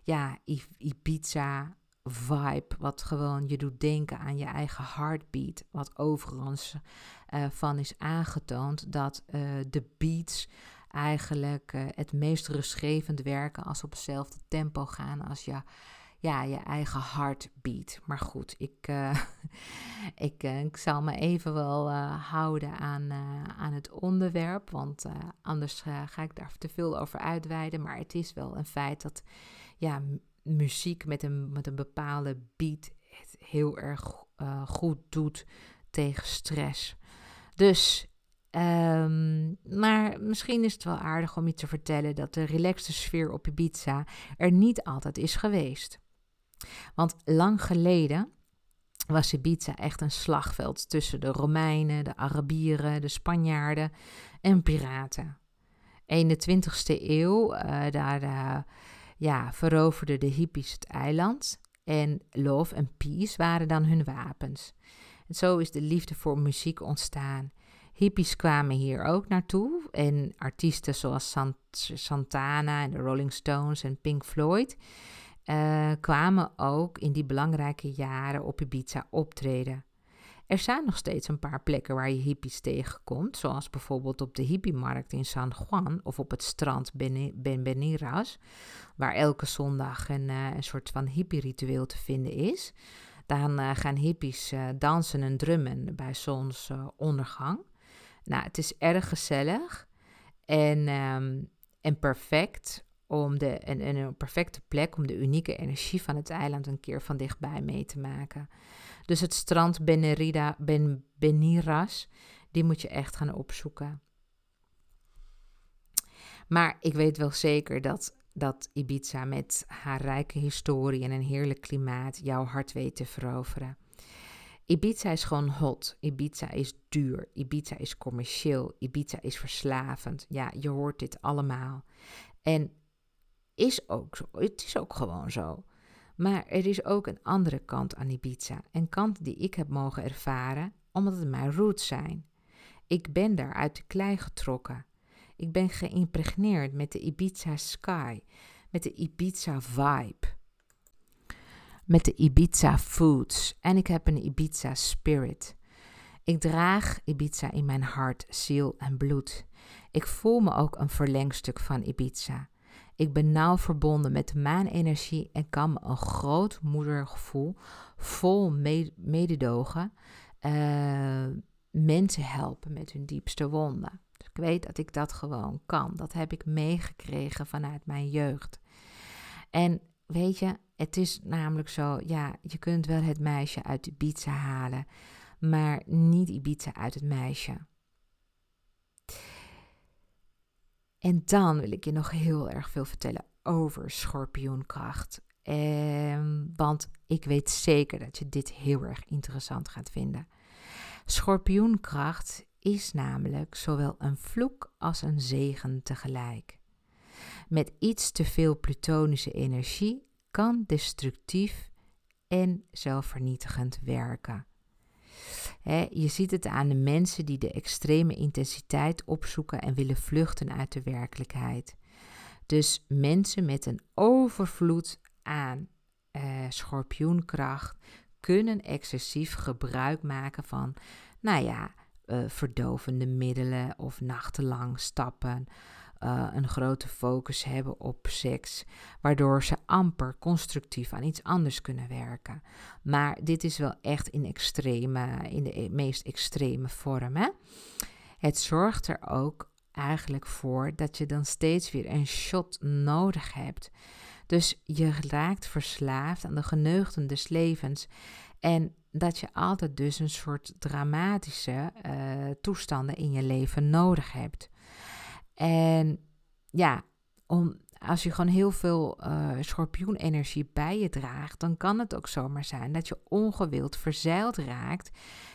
ja, Ibiza vibe, wat gewoon je doet denken aan je eigen heartbeat. Wat overigens uh, van is aangetoond dat uh, de beats eigenlijk uh, het meest rustgevend werken als op hetzelfde tempo gaan als je, ja, je eigen heartbeat. Maar goed, ik, [laughs] ik, ik zal me even wel houden aan, aan het onderwerp, want anders ga ik daar te veel over uitweiden. Maar het is wel een feit dat ja, muziek met een, met een bepaalde beat het heel erg goed doet tegen stress. Dus, um, maar misschien is het wel aardig om je te vertellen dat de relaxte sfeer op Ibiza er niet altijd is geweest. Want lang geleden was Ibiza echt een slagveld tussen de Romeinen, de Arabieren, de Spanjaarden en piraten. In de 20e eeuw, uh, daar ja, veroverden de hippies het eiland en love en peace waren dan hun wapens. En zo is de liefde voor muziek ontstaan. Hippies kwamen hier ook naartoe en artiesten zoals Sant Santana en de Rolling Stones en Pink Floyd. uh, kwamen ook in die belangrijke jaren op Ibiza optreden. Er zijn nog steeds een paar plekken waar je hippies tegenkomt, zoals bijvoorbeeld op de hippiemarkt in San Juan of op het strand Ben Beniras, waar elke zondag een, uh, een soort van hippie-ritueel te vinden is. Dan uh, gaan hippies dansen en drummen bij zonsondergang. Nou, het is erg gezellig en, um, en perfect om de, en, een perfecte plek om de unieke energie van het eiland een keer van dichtbij mee te maken. Dus het strand Benerida, ben, Beniras, die moet je echt gaan opzoeken. Maar ik weet wel zeker dat, dat Ibiza met haar rijke historie en een heerlijk klimaat jouw hart weet te veroveren. Ibiza is gewoon hot. Ibiza is duur. Ibiza is commercieel. Ibiza is verslavend. Ja, je hoort dit allemaal. En is ook zo. Het is ook gewoon zo. Maar er is ook een andere kant aan Ibiza. Een kant die ik heb mogen ervaren omdat het mijn roots zijn. Ik ben daar uit de klei getrokken. Ik ben geïmpregneerd met de Ibiza sky, met de Ibiza vibe, met de Ibiza foods en ik heb een Ibiza spirit. Ik draag Ibiza in mijn hart, ziel en bloed. Ik voel me ook een verlengstuk van Ibiza. Ik ben nauw verbonden met de maanenergie en kan me een groot moedergevoel vol mededogen uh, mensen helpen met hun diepste wonden. Dus ik weet dat ik dat gewoon kan. Dat heb ik meegekregen vanuit mijn jeugd. En weet je, het is namelijk zo, ja, je kunt wel het meisje uit Ibiza halen, maar niet Ibiza uit het meisje. En dan wil ik je nog heel erg veel vertellen over schorpioenkracht. Ehm, want ik weet zeker dat je dit heel erg interessant gaat vinden. Schorpioenkracht is namelijk zowel een vloek als een zegen tegelijk. Met iets te veel plutonische energie kan destructief en zelfvernietigend werken je ziet het aan de mensen die de extreme intensiteit opzoeken en willen vluchten uit de werkelijkheid. Dus mensen met een overvloed aan uh, schorpioenkracht kunnen excessief gebruik maken van, nou ja, uh, verdovende middelen of nachtenlang stappen uh, een grote focus hebben op seks, waardoor ze amper constructief aan iets anders kunnen werken. Maar dit is wel echt in, extreme, in de e-, meest extreme vorm. Hè? Het zorgt er ook eigenlijk voor dat je dan steeds weer een shot nodig hebt. Dus je raakt verslaafd aan de geneugten des levens. En dat je altijd dus een soort dramatische uh, toestanden in je leven nodig hebt. En ja, als je gewoon heel veel uh, schorpioenenergie bij je draagt, dan kan het ook zomaar zijn dat je ongewild verzeild raakt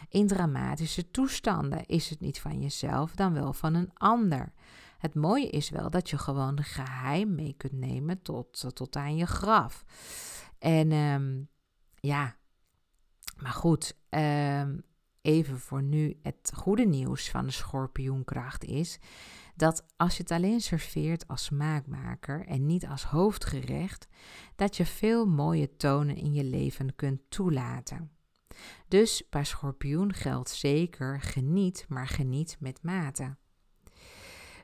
in dramatische toestanden. Is het niet van jezelf, dan wel van een ander. Het mooie is wel dat je gewoon geheim mee kunt nemen tot, tot aan je graf. En um, ja, maar goed, um, even voor nu het goede nieuws van de schorpioenkracht is dat als je het alleen serveert als smaakmaker en niet als hoofdgerecht, dat je veel mooie tonen in je leven kunt toelaten. Dus bij schorpioen geldt zeker geniet, maar geniet met mate.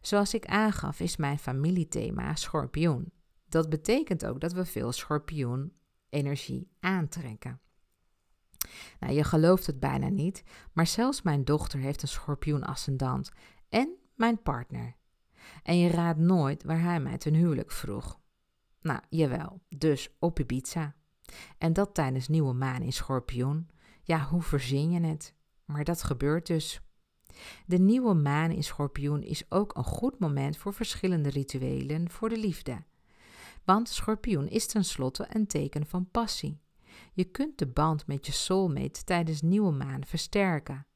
Zoals ik aangaf, is mijn familiethema schorpioen. Dat betekent ook dat we veel schorpioen-energie aantrekken. Nou, je gelooft het bijna niet, maar zelfs mijn dochter heeft een schorpioen-ascendant en mijn partner. En je raadt nooit waar hij mij ten huwelijk vroeg. Nou, jawel, dus op Ibiza. En dat tijdens nieuwe maan in Schorpioen. Ja, hoe verzin je het? Maar dat gebeurt dus. De nieuwe maan in Schorpioen is ook een goed moment voor verschillende rituelen voor de liefde. Want Schorpioen is tenslotte een teken van passie. Je kunt de band met je soulmate tijdens nieuwe maan versterken.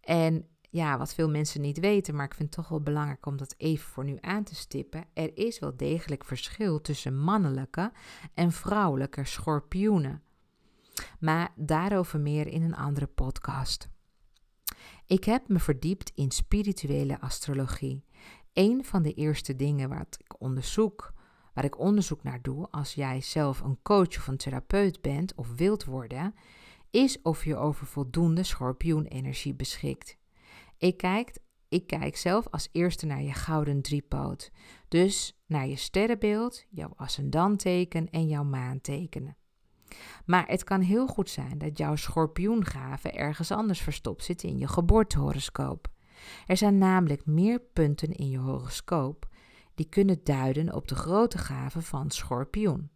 En ja, wat veel mensen niet weten, maar ik vind het toch wel belangrijk om dat even voor nu aan te stippen. Er is wel degelijk verschil tussen mannelijke en vrouwelijke schorpioenen. Maar daarover meer in een andere podcast. Ik heb me verdiept in spirituele astrologie. Een van de eerste dingen wat ik onderzoek, waar ik onderzoek naar doe als jij zelf een coach of een therapeut bent of wilt worden, is of je over voldoende schorpioenenergie beschikt. Ik kijk, ik kijk zelf als eerste naar je gouden driepoot, dus naar je sterrenbeeld, jouw ascendanteken en jouw maantekenen. Maar het kan heel goed zijn dat jouw schorpioengave ergens anders verstopt zit in je geboortehoroscoop. Er zijn namelijk meer punten in je horoscoop die kunnen duiden op de grote gave van schorpioen.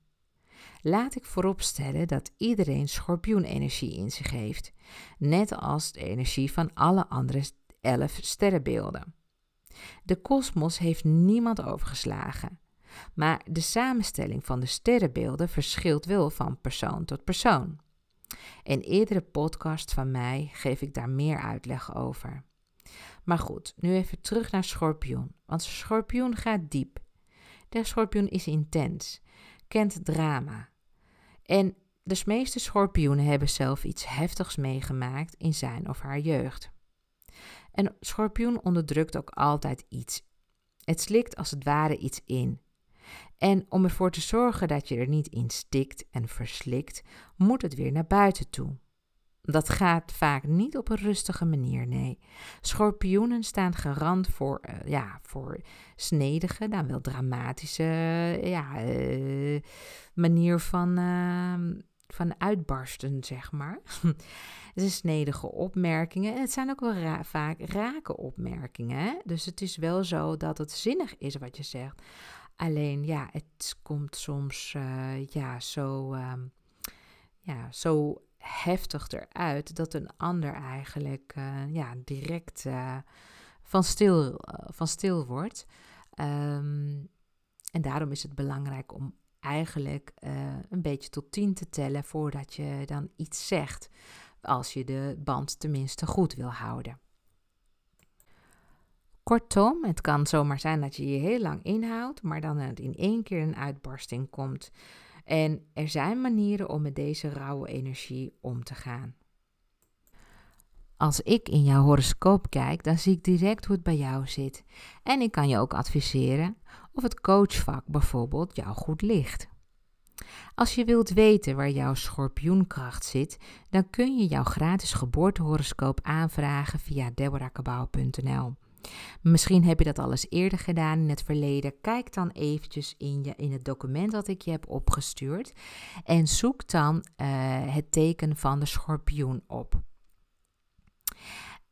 Laat ik vooropstellen dat iedereen schorpioenenergie in zich heeft, net als de energie van alle andere elf sterrenbeelden. De kosmos heeft niemand overgeslagen, maar de samenstelling van de sterrenbeelden verschilt wel van persoon tot persoon. In eerdere podcast van mij geef ik daar meer uitleg over. Maar goed, nu even terug naar schorpioen, want schorpioen gaat diep. De schorpioen is intens, kent drama. En de meeste schorpioenen hebben zelf iets heftigs meegemaakt in zijn of haar jeugd. En schorpioen onderdrukt ook altijd iets. Het slikt als het ware iets in. En om ervoor te zorgen dat je er niet in stikt en verslikt, moet het weer naar buiten toe. Dat gaat vaak niet op een rustige manier, nee. Schorpioenen staan garant voor, uh, ja, voor snedige, dan wel dramatische ja, uh, manier van, uh, van uitbarsten, zeg maar. [laughs] het snedige opmerkingen en het zijn ook wel vaak rake opmerkingen. Dus het is wel zo dat het zinnig is wat je zegt. Alleen ja, het komt soms uh, ja, zo, um, ja, zo heftig eruit dat een ander eigenlijk uh, ja, direct uh, van, stil, van stil wordt. Um, en daarom is het belangrijk om eigenlijk een beetje tot tien te tellen voordat je dan iets zegt. Als je de band tenminste goed wil houden. Kortom, het kan zomaar zijn dat je je heel lang inhoudt, maar dan in één keer een uitbarsting komt. En er zijn manieren om met deze rauwe energie om te gaan. Als ik in jouw horoscoop kijk, dan zie ik direct hoe het bij jou zit. En ik kan je ook adviseren of het coachvak bijvoorbeeld jou goed ligt. Als je wilt weten waar jouw schorpioenkracht zit, dan kun je jouw gratis geboortehoroscoop aanvragen via deborahkabau.nl. Misschien heb je dat al eens eerder gedaan in het verleden. Kijk dan eventjes in, je, in het document dat ik je heb opgestuurd en zoek dan uh, het teken van de schorpioen op.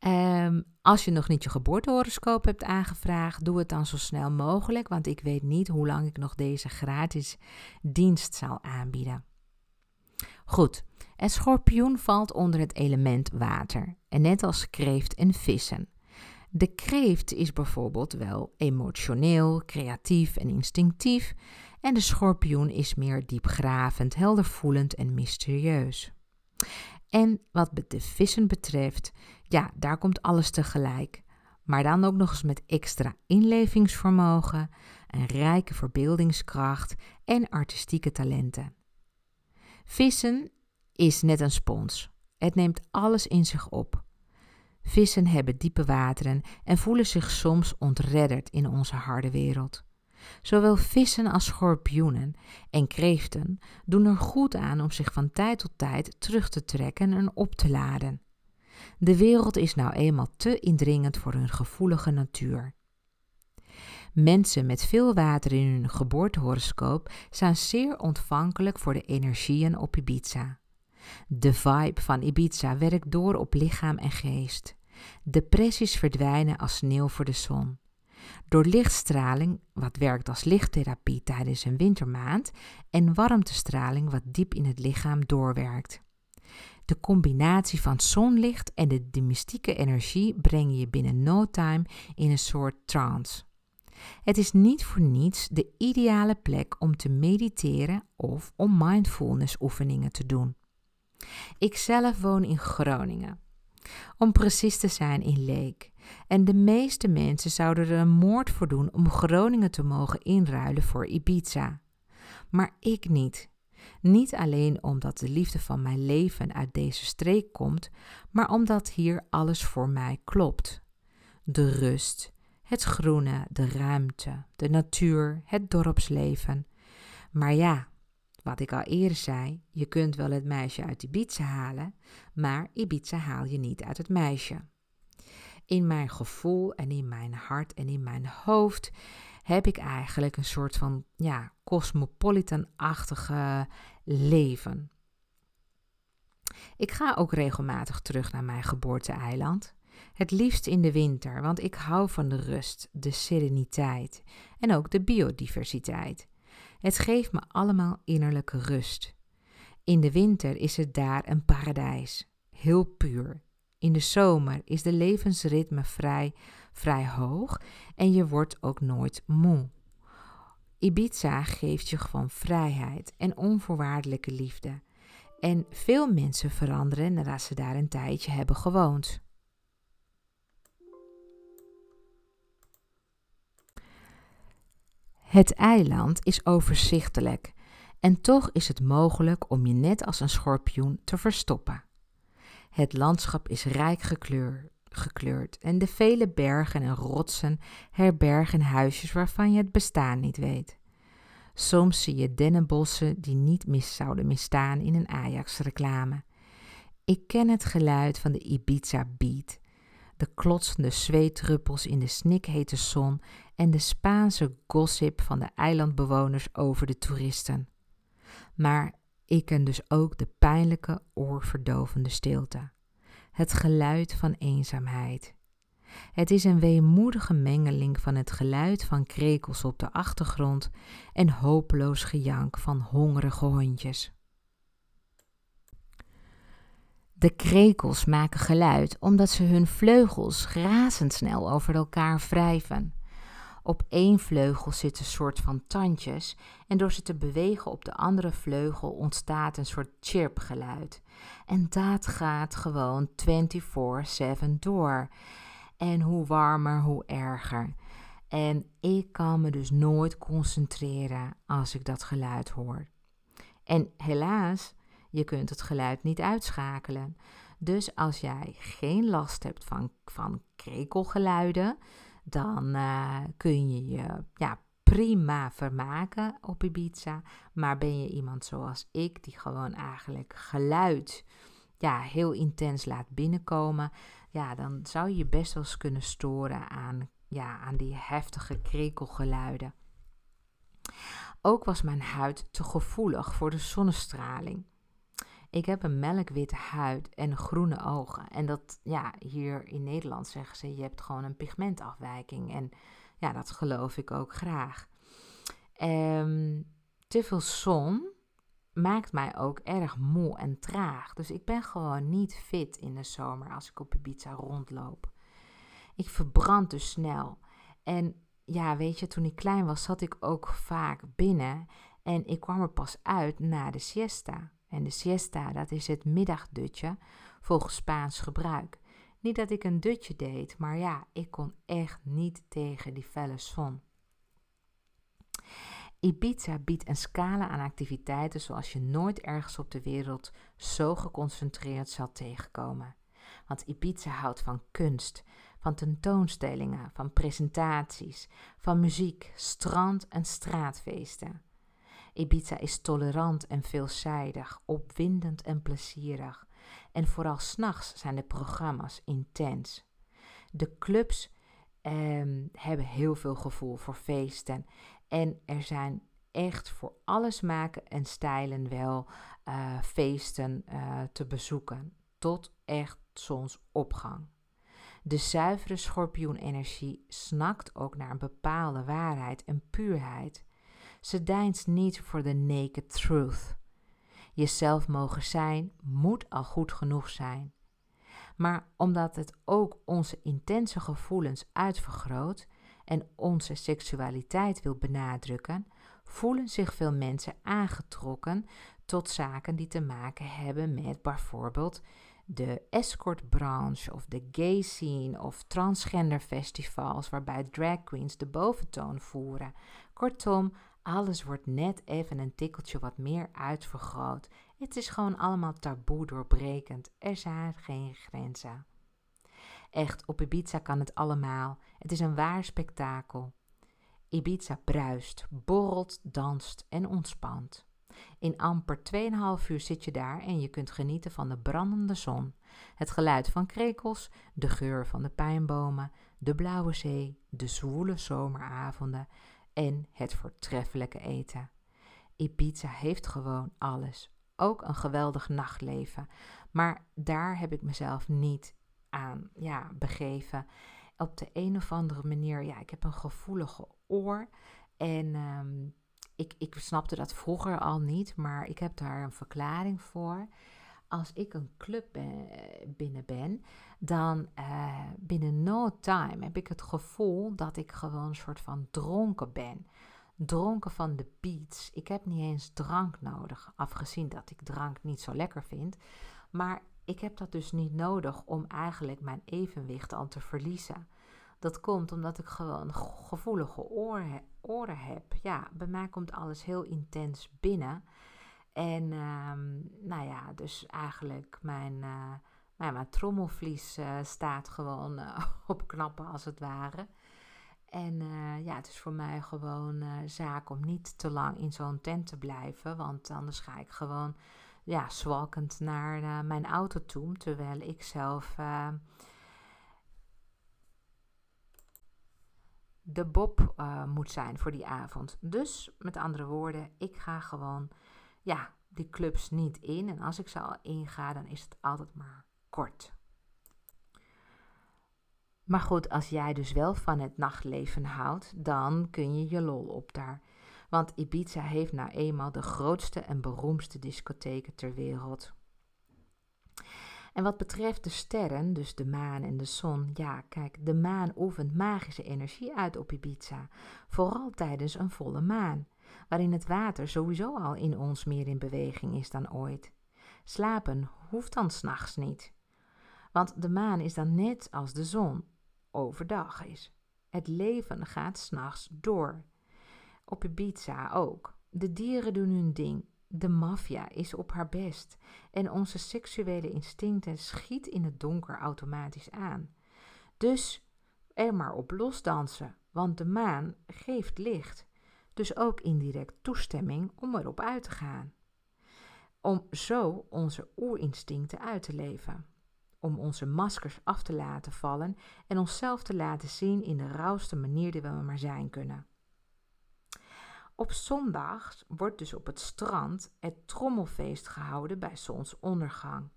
Um, als je nog niet je geboortehoroscoop hebt aangevraagd, doe het dan zo snel mogelijk, want ik weet niet hoe lang ik nog deze gratis dienst zal aanbieden. Goed, het schorpioen valt onder het element water, en net als kreeft en vissen. De kreeft is bijvoorbeeld wel emotioneel, creatief en instinctief, en de schorpioen is meer diepgravend, heldervoelend en mysterieus. En wat de vissen betreft, ja, daar komt alles tegelijk. Maar dan ook nog eens met extra inlevingsvermogen, een rijke verbeeldingskracht en artistieke talenten. Vissen is net een spons. Het neemt alles in zich op. Vissen hebben diepe wateren en voelen zich soms ontredderd in onze harde wereld. Zowel vissen als schorpioenen en kreeften doen er goed aan om zich van tijd tot tijd terug te trekken en op te laden. De wereld is nou eenmaal te indringend voor hun gevoelige natuur. Mensen met veel water in hun geboortehoroscoop zijn zeer ontvankelijk voor de energieën op Ibiza. De vibe van Ibiza werkt door op lichaam en geest. Depressies verdwijnen als sneeuw voor de zon. Door lichtstraling, wat werkt als lichttherapie tijdens een wintermaand, en warmtestraling, wat diep in het lichaam doorwerkt. De combinatie van zonlicht en de, mystieke energie brengen je binnen no time in een soort trance. Het is niet voor niets de ideale plek om te mediteren of om mindfulness oefeningen te doen. Ik zelf woon in Groningen. Om precies te zijn in Leek. En de meeste mensen zouden er een moord voor doen om Groningen te mogen inruilen voor Ibiza. Maar ik niet. Niet alleen omdat de liefde van mijn leven uit deze streek komt, maar omdat hier alles voor mij klopt. De rust, het groene, de ruimte, de natuur, het dorpsleven. Maar ja, wat ik al eerder zei, je kunt wel het meisje uit Ibiza halen, maar Ibiza haal je niet uit het meisje. In mijn gevoel en in mijn hart en in mijn hoofd heb ik eigenlijk een soort van ja, cosmopolitan-achtige leven. Ik ga ook regelmatig terug naar mijn geboorte-eiland. Het liefst in de winter, want ik hou van de rust, de sereniteit en ook de biodiversiteit. Het geeft me allemaal innerlijke rust. In de winter is het daar een paradijs, heel puur. In de zomer is de levensritme vrij, vrij hoog en je wordt ook nooit moe. Ibiza geeft je gewoon vrijheid en onvoorwaardelijke liefde. En veel mensen veranderen nadat ze daar een tijdje hebben gewoond. Het eiland is overzichtelijk en toch is het mogelijk om je net als een schorpioen te verstoppen. Het landschap is rijk gekleurd, en de vele bergen en rotsen herbergen huisjes waarvan je het bestaan niet weet. Soms zie je dennenbossen die niet mis zouden misstaan in een Ajax-reclame. Ik ken het geluid van de Ibiza Beat, de klotsende zweetdruppels in de snikhete zon en de Spaanse gossip van de eilandbewoners over de toeristen. Maar ik ken dus ook de pijnlijke, oorverdovende stilte. Het geluid van eenzaamheid. Het is een weemoedige mengeling van het geluid van krekels op de achtergrond en hopeloos gejank van hongerige hondjes. De krekels maken geluid omdat ze hun vleugels razendsnel over elkaar wrijven. Op één vleugel zitten soort van tandjes en door ze te bewegen op de andere vleugel ontstaat een soort chirpgeluid. En dat gaat gewoon 24/7 door. En hoe warmer, hoe erger. En ik kan me dus nooit concentreren als ik dat geluid hoor. En helaas, je kunt het geluid niet uitschakelen. Dus als jij geen last hebt van, van krekelgeluiden, dan uh, kun je je ja, prima vermaken op Ibiza. Maar ben je iemand zoals ik, die gewoon eigenlijk geluid ja, heel intens laat binnenkomen, ja, dan zou je je best wel eens kunnen storen aan, ja, aan die heftige krekelgeluiden. Ook was mijn huid te gevoelig voor de zonnestraling. Ik heb een melkwitte huid en groene ogen. En dat, ja, hier in Nederland zeggen ze, je hebt gewoon een pigmentafwijking. En ja, dat geloof ik ook graag. Um, te veel zon maakt mij ook erg moe en traag. Dus ik ben gewoon niet fit in de zomer als ik op Ibiza rondloop. Ik verbrand dus snel. En ja, weet je, toen ik klein was, zat ik ook vaak binnen. En ik kwam er pas uit na de siesta. En de siesta, dat is het middagdutje volgens Spaans gebruik. Niet dat ik een dutje deed, maar ja, ik kon echt niet tegen die felle zon. Ibiza biedt een scala aan activiteiten zoals je nooit ergens op de wereld zo geconcentreerd zal tegenkomen. Want Ibiza houdt van kunst, van tentoonstellingen, van presentaties, van muziek, strand- en straatfeesten. Ibiza is tolerant en veelzijdig, opwindend en plezierig. En vooral s'nachts zijn de programma's intens. De clubs ehm, hebben heel veel gevoel voor feesten. En er zijn echt voor alles maken en stijlen wel uh, feesten uh, te bezoeken. Tot echt zonsopgang. De zuivere schorpioenenergie snakt ook naar een bepaalde waarheid en puurheid. Ze deinst niet voor de naked truth. Jezelf mogen zijn moet al goed genoeg zijn. Maar omdat het ook onze intense gevoelens uitvergroot en onze seksualiteit wil benadrukken, voelen zich veel mensen aangetrokken tot zaken die te maken hebben met bijvoorbeeld de escortbranche of de gay scene of transgender festivals waarbij drag queens de boventoon voeren. Kortom, alles wordt net even een tikkeltje wat meer uitvergroot. Het is gewoon allemaal taboe doorbrekend. Er zijn geen grenzen. Echt, op Ibiza kan het allemaal. Het is een waar spektakel. Ibiza bruist, borrelt, danst en ontspant. In amper 2,5 uur zit je daar en je kunt genieten van de brandende zon, het geluid van krekels, de geur van de pijnbomen, de blauwe zee, de zwoele zomeravonden en het voortreffelijke eten. Ibiza heeft gewoon alles. Ook een geweldig nachtleven. Maar daar heb ik mezelf niet aan ja, begeven. Op de een of andere manier, ja, ik heb een gevoelige oor. En ehm, ik, ik snapte dat vroeger al niet, maar ik heb daar een verklaring voor. Als ik een club binnen ben, dan uh, binnen no time heb ik het gevoel dat ik gewoon een soort van dronken ben. Dronken van de beats. Ik heb niet eens drank nodig, afgezien dat ik drank niet zo lekker vind. Maar ik heb dat dus niet nodig om eigenlijk mijn evenwicht al te verliezen. Dat komt omdat ik gewoon gevoelige oren, oren heb. Ja, bij mij komt alles heel intens binnen. En um, nou ja, dus eigenlijk mijn, uh, nou, mijn trommelvlies uh, staat gewoon uh, [laughs] op knappen als het ware. En ja, het is voor mij gewoon zaak om niet te lang in zo'n tent te blijven. Want anders ga ik gewoon ja, zwalkend naar mijn auto toe. Terwijl ik zelf de Bob moet zijn voor die avond. Dus met andere woorden, ik ga gewoon ja, die clubs niet in. En als ik ze al inga, dan is het altijd maar kort. Maar goed, als jij dus wel van het nachtleven houdt, dan kun je je lol op daar. Want Ibiza heeft nou eenmaal de grootste en beroemdste discotheken ter wereld. En wat betreft de sterren, dus de maan en de zon, ja, kijk, de maan oefent magische energie uit op Ibiza, vooral tijdens een volle maan, waarin het water sowieso al in ons meer in beweging is dan ooit. Slapen hoeft dan s'nachts niet, want de maan is dan net als de zon overdag is. Het leven gaat s'nachts door. Op Ibiza ook. De dieren doen hun ding, de maffia is op haar best en onze seksuele instincten schiet in het donker automatisch aan. Dus er maar op losdansen, want de maan geeft licht, dus ook indirect toestemming om erop uit te gaan. Om zo onze oerinstincten uit te leven. Om onze maskers af te laten vallen en onszelf te laten zien in de rauwste manier die we maar zijn kunnen. Op zondag wordt dus op het strand het trommelfeest gehouden bij zonsondergang.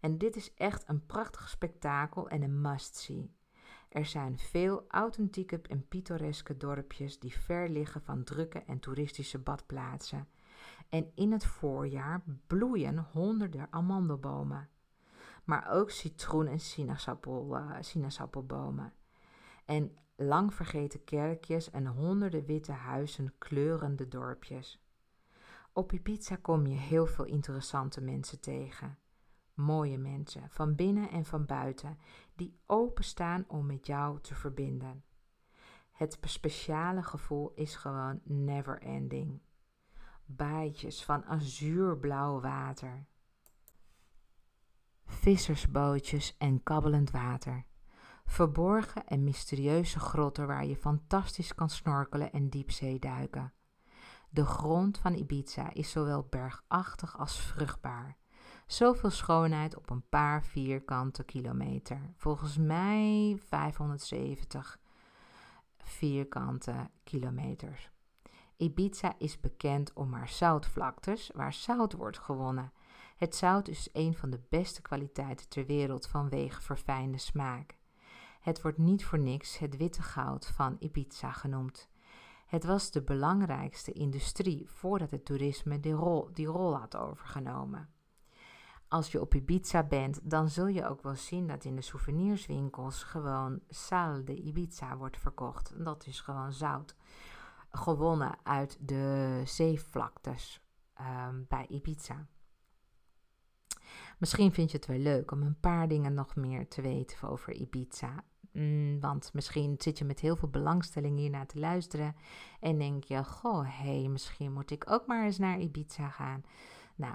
En dit is echt een prachtig spektakel en een must-see. Er zijn veel authentieke en pittoreske dorpjes die ver liggen van drukke en toeristische badplaatsen. En in het voorjaar bloeien honderden amandelbomen. Maar ook citroen- en sinaasappel, uh, sinaasappelbomen. En lang vergeten kerkjes en honderden witte huizen kleuren de dorpjes. Op Ibiza kom je heel veel interessante mensen tegen. Mooie mensen, van binnen en van buiten, die openstaan om met jou te verbinden. Het speciale gevoel is gewoon never ending. Baaitjes van azuurblauw water. Vissersbootjes en kabbelend water verborgen en mysterieuze grotten waar je fantastisch kan snorkelen en diepzee duiken. De grond van Ibiza is zowel bergachtig als vruchtbaar. Zoveel schoonheid op een paar vierkante kilometer. Volgens mij 570 vierkante kilometers. Ibiza is bekend om haar zoutvlaktes, waar zout wordt gewonnen. Het zout is een van de beste kwaliteiten ter wereld vanwege verfijnde smaak. Het wordt niet voor niks het witte goud van Ibiza genoemd. Het was de belangrijkste industrie voordat het toerisme die rol, die rol had overgenomen. Als je op Ibiza bent, dan zul je ook wel zien dat in de souvenirswinkels gewoon sal de Ibiza wordt verkocht. Dat is gewoon zout, gewonnen uit de zeevlaktes um, bij Ibiza. Misschien vind je het wel leuk om een paar dingen nog meer te weten over Ibiza. Mm, want misschien zit je met heel veel belangstelling hier naar te luisteren en denk je: Goh, hé, hey, misschien moet ik ook maar eens naar Ibiza gaan. Nou,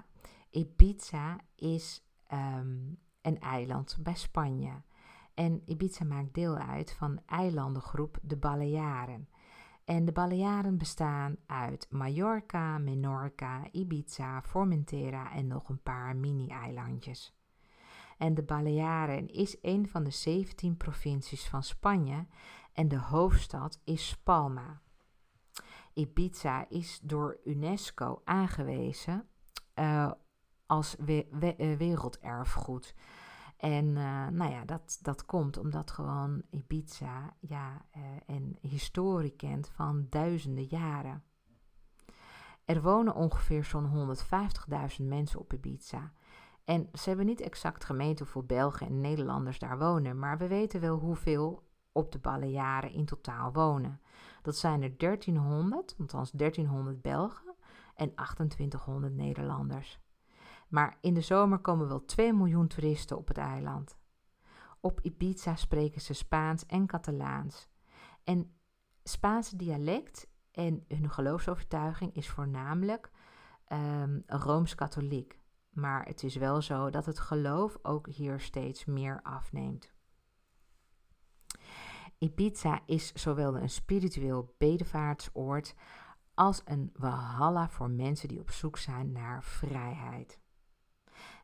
Ibiza is ehm, een eiland bij Spanje. En Ibiza maakt deel uit van eilandengroep de Balearen. En de Balearen bestaan uit Mallorca, Menorca, Ibiza, Formentera en nog een paar mini-eilandjes. En de Balearen is een van de 17 provincies van Spanje en de hoofdstad is Palma. Ibiza is door UNESCO aangewezen uh, als we, uh, werelderfgoed. En uh, nou ja, dat, dat komt omdat gewoon Ibiza ja, een historie kent van duizenden jaren. Er wonen ongeveer zo'n 150.000 mensen op Ibiza. En ze hebben niet exact gemeten hoeveel Belgen en Nederlanders daar wonen, maar we weten wel hoeveel op de Balearen in totaal wonen. Dat zijn er 1300, althans 1300 Belgen en 2800 Nederlanders. Maar in de zomer komen wel 2 miljoen toeristen op het eiland. Op Ibiza spreken ze Spaans en Catalaans. En Spaanse dialect en hun geloofsovertuiging is voornamelijk um, rooms-katholiek. Maar het is wel zo dat het geloof ook hier steeds meer afneemt. Ibiza is zowel een spiritueel bedevaartsoord als een walhalla voor mensen die op zoek zijn naar vrijheid.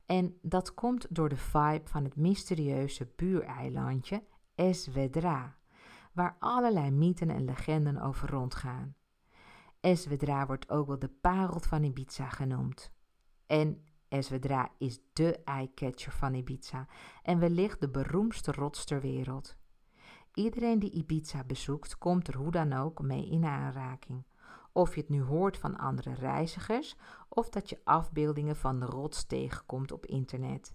En dat komt door de vibe van het mysterieuze buureilandje Esvedra, waar allerlei mythen en legenden over rondgaan. Esvedra wordt ook wel de parel van Ibiza genoemd. En Esvedra is dé eyecatcher van Ibiza en wellicht de beroemdste rots ter wereld. Iedereen die Ibiza bezoekt, komt er hoe dan ook mee in aanraking. Of je het nu hoort van andere reizigers of dat je afbeeldingen van de rots tegenkomt op internet.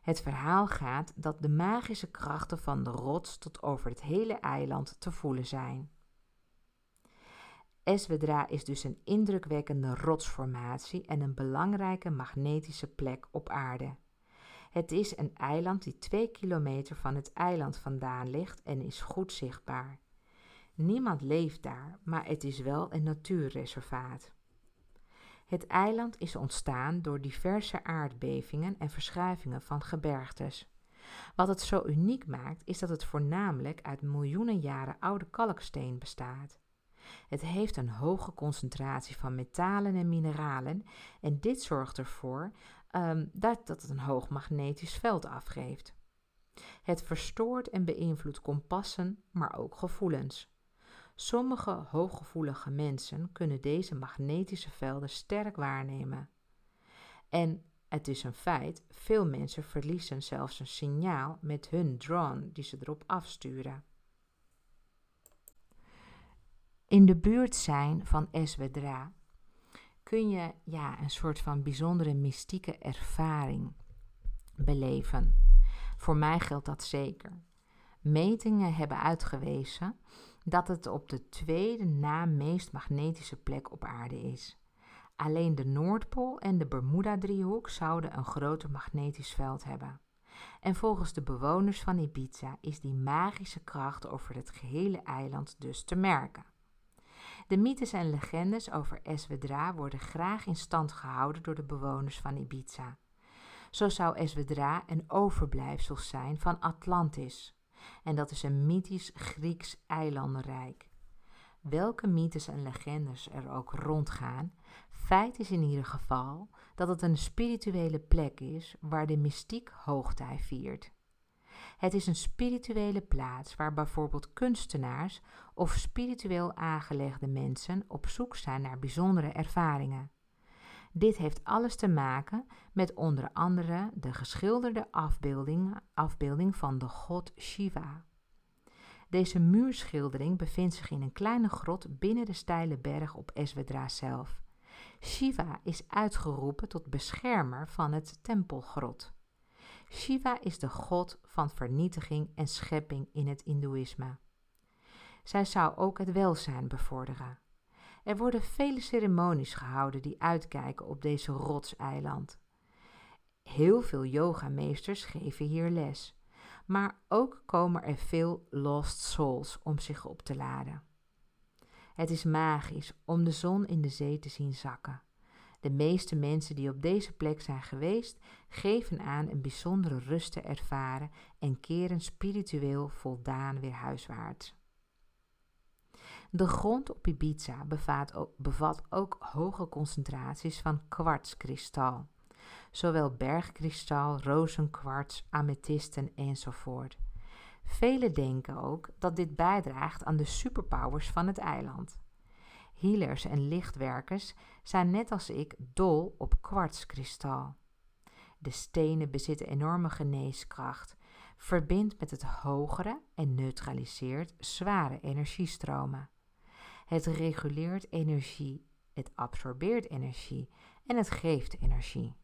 Het verhaal gaat dat de magische krachten van de rots tot over het hele eiland te voelen zijn. Esvedra is dus een indrukwekkende rotsformatie en een belangrijke magnetische plek op aarde. Het is een eiland die twee kilometer van het eiland vandaan ligt en is goed zichtbaar. Niemand leeft daar, maar het is wel een natuurreservaat. Het eiland is ontstaan door diverse aardbevingen en verschuivingen van gebergtes. Wat het zo uniek maakt, is dat het voornamelijk uit miljoenen jaren oude kalksteen bestaat. Het heeft een hoge concentratie van metalen en mineralen en dit zorgt ervoor dat, dat het een hoog magnetisch veld afgeeft. Het verstoort en beïnvloedt kompassen, maar ook gevoelens. Sommige hooggevoelige mensen kunnen deze magnetische velden sterk waarnemen. En het is een feit, veel mensen verliezen zelfs een signaal met hun drone die ze erop afsturen. In de buurt zijn van Eswedra kun je ja, een soort van bijzondere mystieke ervaring beleven. Voor mij geldt dat zeker. Metingen hebben uitgewezen dat het op de tweede na meest magnetische plek op aarde is. Alleen de Noordpool en de Bermuda-driehoek zouden een groter magnetisch veld hebben. En volgens de bewoners van Ibiza is die magische kracht over het gehele eiland dus te merken. De mythes en legendes over Esvedra worden graag in stand gehouden door de bewoners van Ibiza. Zo zou Esvedra een overblijfsel zijn van Atlantis. En dat is een mythisch Grieks eilandenrijk. Welke mythes en legendes er ook rondgaan, feit is in ieder geval dat het een spirituele plek is waar de mystiek hoogtij viert. Het is een spirituele plaats waar bijvoorbeeld kunstenaars of spiritueel aangelegde mensen op zoek zijn naar bijzondere ervaringen. Dit heeft alles te maken met onder andere de geschilderde afbeelding, afbeelding van de god Shiva. Deze muurschildering bevindt zich in een kleine grot binnen de steile berg op Esvedra zelf. Shiva is uitgeroepen tot beschermer van het tempelgrot. Shiva is de god van vernietiging en schepping in het Hindoeïsme. Zij zou ook het welzijn bevorderen. Er worden vele ceremonies gehouden die uitkijken op deze rotseiland. Heel veel yogameesters geven hier les, maar ook komen er veel lost souls om zich op te laden. Het is magisch om de zon in de zee te zien zakken. De meeste mensen die op deze plek zijn geweest, geven aan een bijzondere rust te ervaren en keren spiritueel voldaan weer huiswaarts. De grond op Ibiza bevat ook hoge concentraties van kwartskristal, zowel bergkristal, rozenkwarts, amethysten enzovoort. Velen denken ook dat dit bijdraagt aan de superpowers van het eiland. Healers en lichtwerkers zijn net als ik dol op kwartskristal. De stenen bezitten enorme geneeskracht, verbindt met het hogere en neutraliseert zware energiestromen. Het reguleert energie, het absorbeert energie en het geeft energie.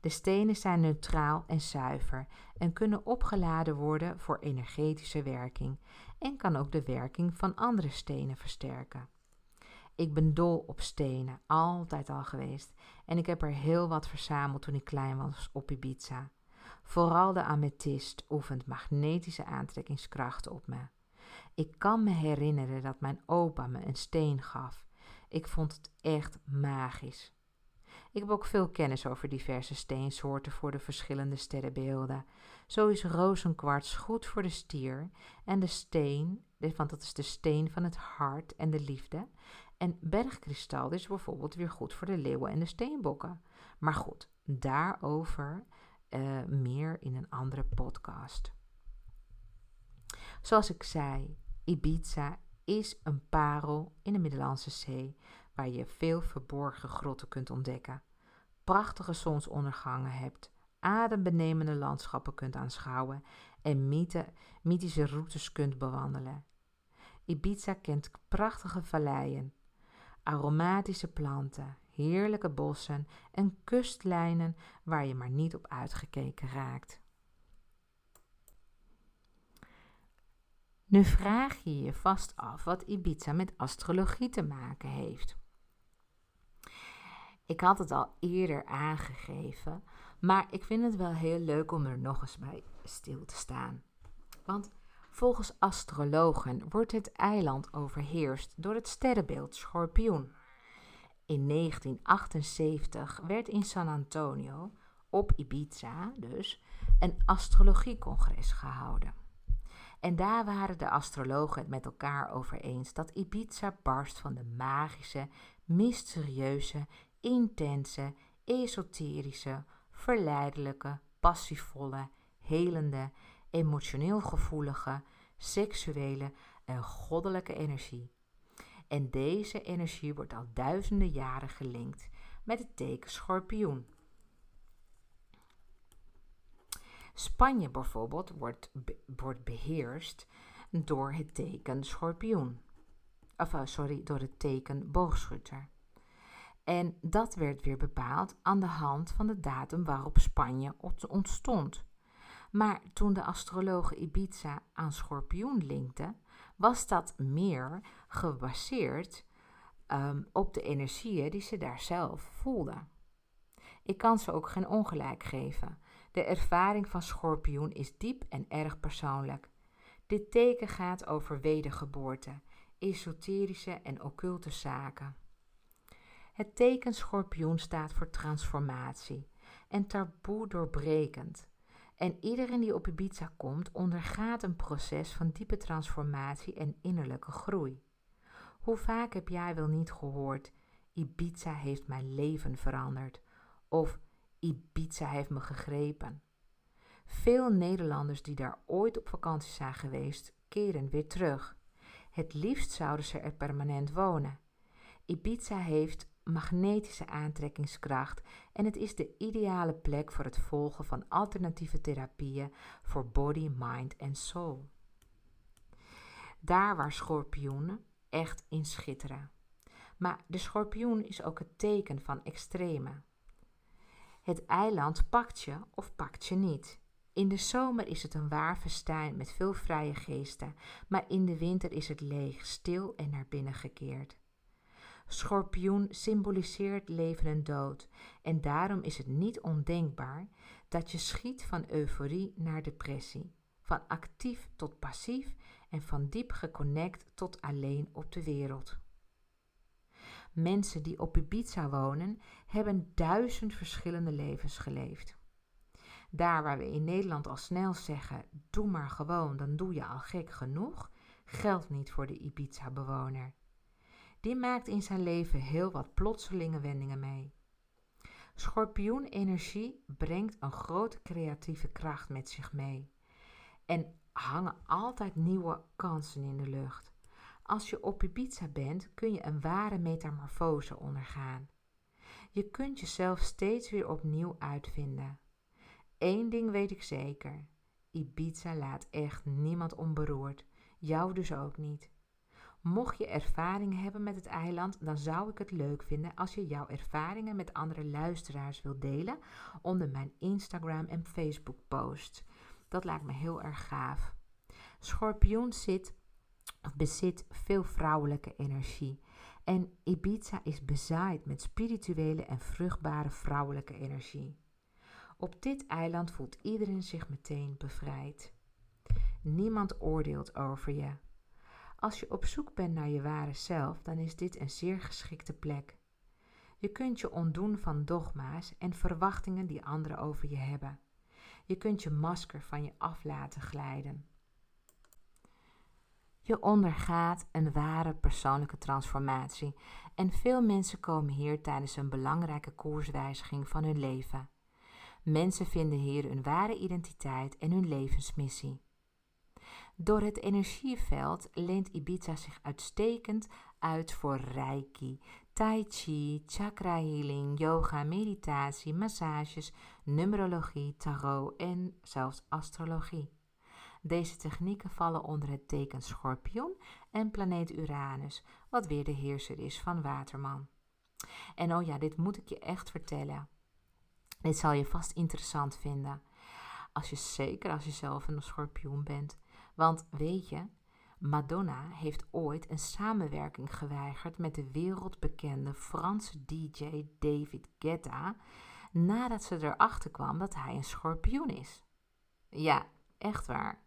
De stenen zijn neutraal en zuiver en kunnen opgeladen worden voor energetische werking en kan ook de werking van andere stenen versterken. Ik ben dol op stenen, altijd al geweest, en ik heb er heel wat verzameld toen ik klein was op Ibiza. Vooral de amethyst oefent magnetische aantrekkingskrachten op me. Ik kan me herinneren dat mijn opa me een steen gaf. Ik vond het echt magisch. Ik heb ook veel kennis over diverse steensoorten voor de verschillende sterrenbeelden. Zo is rozenkwarts goed voor de stier en de steen, want dat is de steen van het hart en de liefde. En bergkristal is bijvoorbeeld weer goed voor de leeuwen en de steenbokken. Maar goed, daarover uh, meer in een andere podcast. Zoals ik zei, Ibiza is een parel in de Middellandse Zee waar je veel verborgen grotten kunt ontdekken, prachtige zonsondergangen hebt, adembenemende landschappen kunt aanschouwen en mythe, mythische routes kunt bewandelen. Ibiza kent prachtige valleien, aromatische planten, heerlijke bossen en kustlijnen waar je maar niet op uitgekeken raakt. Nu vraag je je vast af wat Ibiza met astrologie te maken heeft. Ik had het al eerder aangegeven, maar ik vind het wel heel leuk om er nog eens bij stil te staan. Want volgens astrologen wordt het eiland overheerst door het sterrenbeeld Schorpioen. In 1978 werd in San Antonio, op Ibiza dus, een astrologiecongres gehouden. En daar waren de astrologen het met elkaar over eens dat Ibiza barst van de magische, mysterieuze, intense, esoterische, verleidelijke, passievolle, helende, emotioneel gevoelige, seksuele en goddelijke energie. En deze energie wordt al duizenden jaren gelinkt met het teken schorpioen. Spanje bijvoorbeeld wordt, wordt beheerst door het teken schorpioen. Of uh, sorry, door het teken boogschutter. En dat werd weer bepaald aan de hand van de datum waarop Spanje ontstond. Maar toen de astrologen Ibiza aan schorpioen linkten, was dat meer gebaseerd um, op de energieën die ze daar zelf voelden. Ik kan ze ook geen ongelijk geven. De ervaring van schorpioen is diep en erg persoonlijk. Dit teken gaat over wedergeboorte, esoterische en occulte zaken. Het teken schorpioen staat voor transformatie en taboe doorbrekend. En iedereen die op Ibiza komt, ondergaat een proces van diepe transformatie en innerlijke groei. Hoe vaak heb jij wel niet gehoord: Ibiza heeft mijn leven veranderd? Of Ibiza heeft me gegrepen. Veel Nederlanders die daar ooit op vakantie zijn geweest, keren weer terug. Het liefst zouden ze er permanent wonen. Ibiza heeft magnetische aantrekkingskracht en het is de ideale plek voor het volgen van alternatieve therapieën voor body, mind en soul. Daar waar schorpioenen echt in schitteren. Maar de schorpioen is ook het teken van extreme. Het eiland pakt je of pakt je niet. In de zomer is het een waar festijn met veel vrije geesten, maar in de winter is het leeg, stil en naar binnen gekeerd. Schorpioen symboliseert leven en dood, en daarom is het niet ondenkbaar dat je schiet van euforie naar depressie, van actief tot passief en van diep geconnect tot alleen op de wereld. Mensen die op Ibiza wonen, hebben duizend verschillende levens geleefd. Daar waar we in Nederland al snel zeggen: doe maar gewoon, dan doe je al gek genoeg, geldt niet voor de Ibiza-bewoner. Die maakt in zijn leven heel wat plotselinge wendingen mee. Schorpioenenergie brengt een grote creatieve kracht met zich mee. En hangen altijd nieuwe kansen in de lucht. Als je op Ibiza bent, kun je een ware metamorfose ondergaan. Je kunt jezelf steeds weer opnieuw uitvinden. Eén ding weet ik zeker: Ibiza laat echt niemand onberoerd, jou dus ook niet. Mocht je ervaring hebben met het eiland, dan zou ik het leuk vinden als je jouw ervaringen met andere luisteraars wilt delen onder mijn Instagram en Facebook posts. Dat lijkt me heel erg gaaf. Schorpioen zit bezit veel vrouwelijke energie. En Ibiza is bezaaid met spirituele en vruchtbare vrouwelijke energie. Op dit eiland voelt iedereen zich meteen bevrijd. Niemand oordeelt over je. Als je op zoek bent naar je ware zelf, dan is dit een zeer geschikte plek. Je kunt je ontdoen van dogma's en verwachtingen die anderen over je hebben. Je kunt je masker van je af laten glijden. Je ondergaat een ware persoonlijke transformatie en veel mensen komen hier tijdens een belangrijke koerswijziging van hun leven. Mensen vinden hier hun ware identiteit en hun levensmissie. Door het energieveld leent Ibiza zich uitstekend uit voor reiki, tai chi, chakra healing, yoga, meditatie, massages, numerologie, tarot en zelfs astrologie. Deze technieken vallen onder het teken Schorpioen en planeet Uranus, wat weer de heerser is van Waterman. En oh ja, dit moet ik je echt vertellen. Dit zal je vast interessant vinden. Als je zeker als je zelf een schorpioen bent. Want weet je, Madonna heeft ooit een samenwerking geweigerd met de wereldbekende Franse DJ David Guetta nadat ze erachter kwam dat hij een schorpioen is. Ja, echt waar.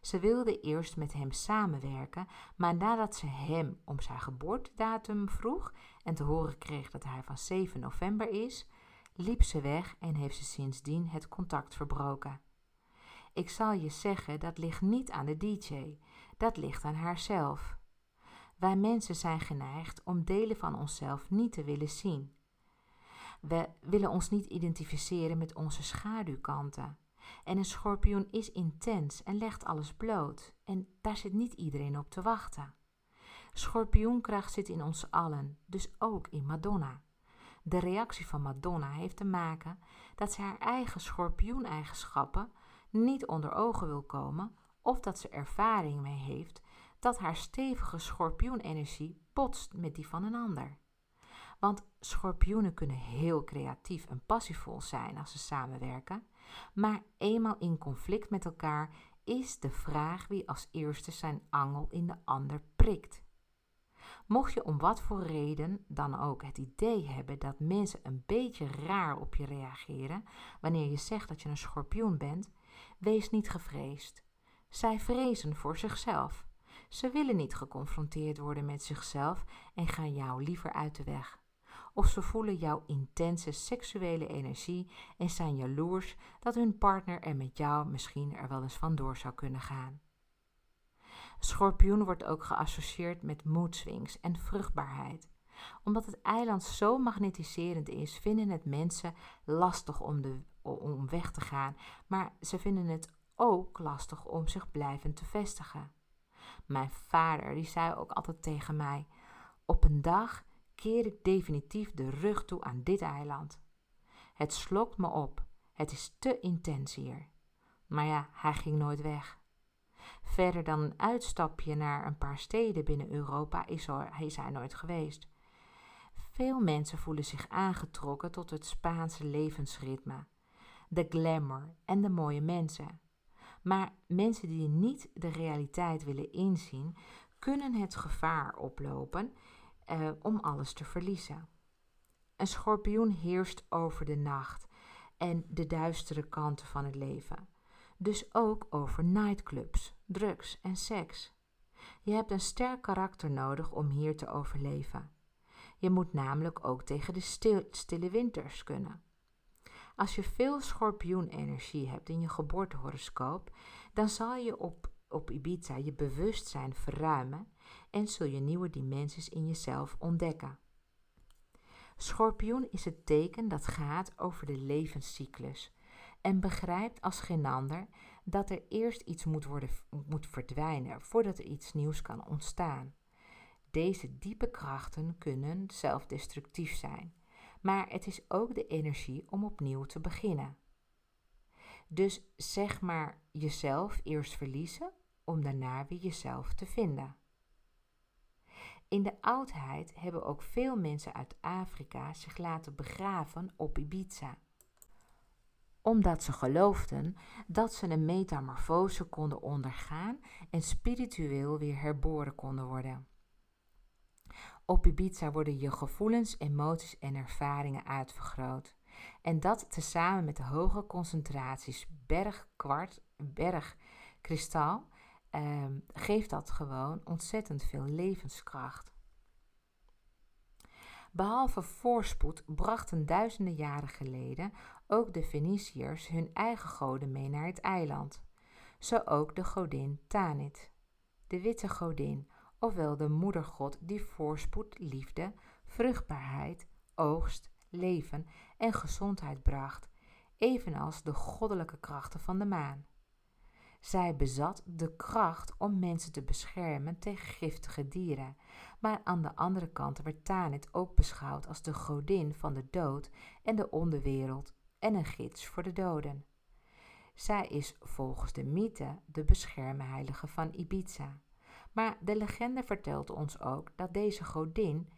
Ze wilde eerst met hem samenwerken, maar nadat ze hem om zijn geboortedatum vroeg en te horen kreeg dat hij van 7 november is, liep ze weg en heeft ze sindsdien het contact verbroken. Ik zal je zeggen, dat ligt niet aan de DJ, dat ligt aan haarzelf. Wij mensen zijn geneigd om delen van onszelf niet te willen zien. We willen ons niet identificeren met onze schaduwkanten. En een schorpioen is intens en legt alles bloot. En daar zit niet iedereen op te wachten. Schorpioenkracht zit in ons allen, dus ook in Madonna. De reactie van Madonna heeft te maken dat ze haar eigen schorpioeneigenschappen niet onder ogen wil komen of dat ze ervaring mee heeft dat haar stevige schorpioenenergie botst met die van een ander. Want schorpioenen kunnen heel creatief en passievol zijn als ze samenwerken, maar eenmaal in conflict met elkaar is de vraag wie als eerste zijn angel in de ander prikt. Mocht je om wat voor reden dan ook het idee hebben dat mensen een beetje raar op je reageren wanneer je zegt dat je een schorpioen bent, wees niet gevreesd. Zij vrezen voor zichzelf. Ze willen niet geconfronteerd worden met zichzelf en gaan jou liever uit de weg of ze voelen jouw intense seksuele energie en zijn jaloers dat hun partner er met jou misschien er wel eens vandoor zou kunnen gaan. Schorpioen wordt ook geassocieerd met moedswings en vruchtbaarheid. Omdat het eiland zo magnetiserend is, vinden het mensen lastig om, om weg te gaan, maar ze vinden het ook lastig om zich blijvend te vestigen. Mijn vader die zei ook altijd tegen mij: Op een dag keer ik definitief de rug toe aan dit eiland. Het slokt me op, het is te intens hier. Maar ja, hij ging nooit weg. Verder dan een uitstapje naar een paar steden binnen Europa is, is hij nooit geweest. Veel mensen voelen zich aangetrokken tot het Spaanse levensritme, de glamour en de mooie mensen. Maar mensen die niet de realiteit willen inzien, kunnen het gevaar oplopen eh, om alles te verliezen. Een schorpioen heerst over de nacht en de duistere kanten van het leven. Dus ook over nightclubs, drugs en seks. Je hebt een sterk karakter nodig om hier te overleven. Je moet namelijk ook tegen de stil, stille winters kunnen. Als je veel schorpioenenergie hebt in je geboortehoroscoop, dan zal je op op Ibiza je bewustzijn verruimen en zul je nieuwe dimensies in jezelf ontdekken. Schorpioen is het teken dat gaat over de levenscyclus en begrijpt als geen ander dat er eerst iets moet, worden, moet verdwijnen voordat er iets nieuws kan ontstaan. Deze diepe krachten kunnen zelfdestructief zijn, maar het is ook de energie om opnieuw te beginnen. Dus zeg maar jezelf eerst verliezen om daarna weer jezelf te vinden. In de oudheid hebben ook veel mensen uit Afrika zich laten begraven op Ibiza. Omdat ze geloofden dat ze een metamorfose konden ondergaan en spiritueel weer herboren konden worden. Op Ibiza worden je gevoelens, emoties en ervaringen uitvergroot. En dat tezamen met de hoge concentraties bergkwart, bergkristal, eh, geeft dat gewoon ontzettend veel levenskracht. Behalve voorspoed brachten duizenden jaren geleden ook de Feniciërs hun eigen goden mee naar het eiland. Zo ook de godin Tanit, de witte godin, ofwel de moedergod die voorspoed, liefde, vruchtbaarheid, oogst, leven en gezondheid bracht, evenals de goddelijke krachten van de maan. Zij bezat de kracht om mensen te beschermen tegen giftige dieren, maar aan de andere kant werd Tanit ook beschouwd als de godin van de dood en de onderwereld en een gids voor de doden. Zij is volgens de mythe de beschermheilige van Ibiza. Maar de legende vertelt ons ook dat deze godin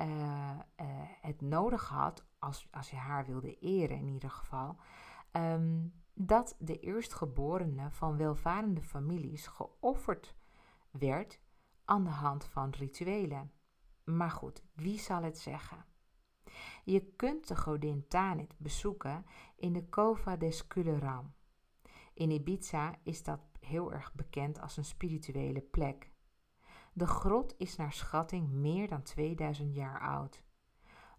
uh, uh, het nodig had, als, als je haar wilde eren in ieder geval, um, dat de eerstgeborene van welvarende families geofferd werd aan de hand van rituelen. Maar goed, wie zal het zeggen? Je kunt de godin Tanit bezoeken in de Cova des Culeram. In Ibiza is dat heel erg bekend als een spirituele plek. De grot is naar schatting meer dan 2000 jaar oud.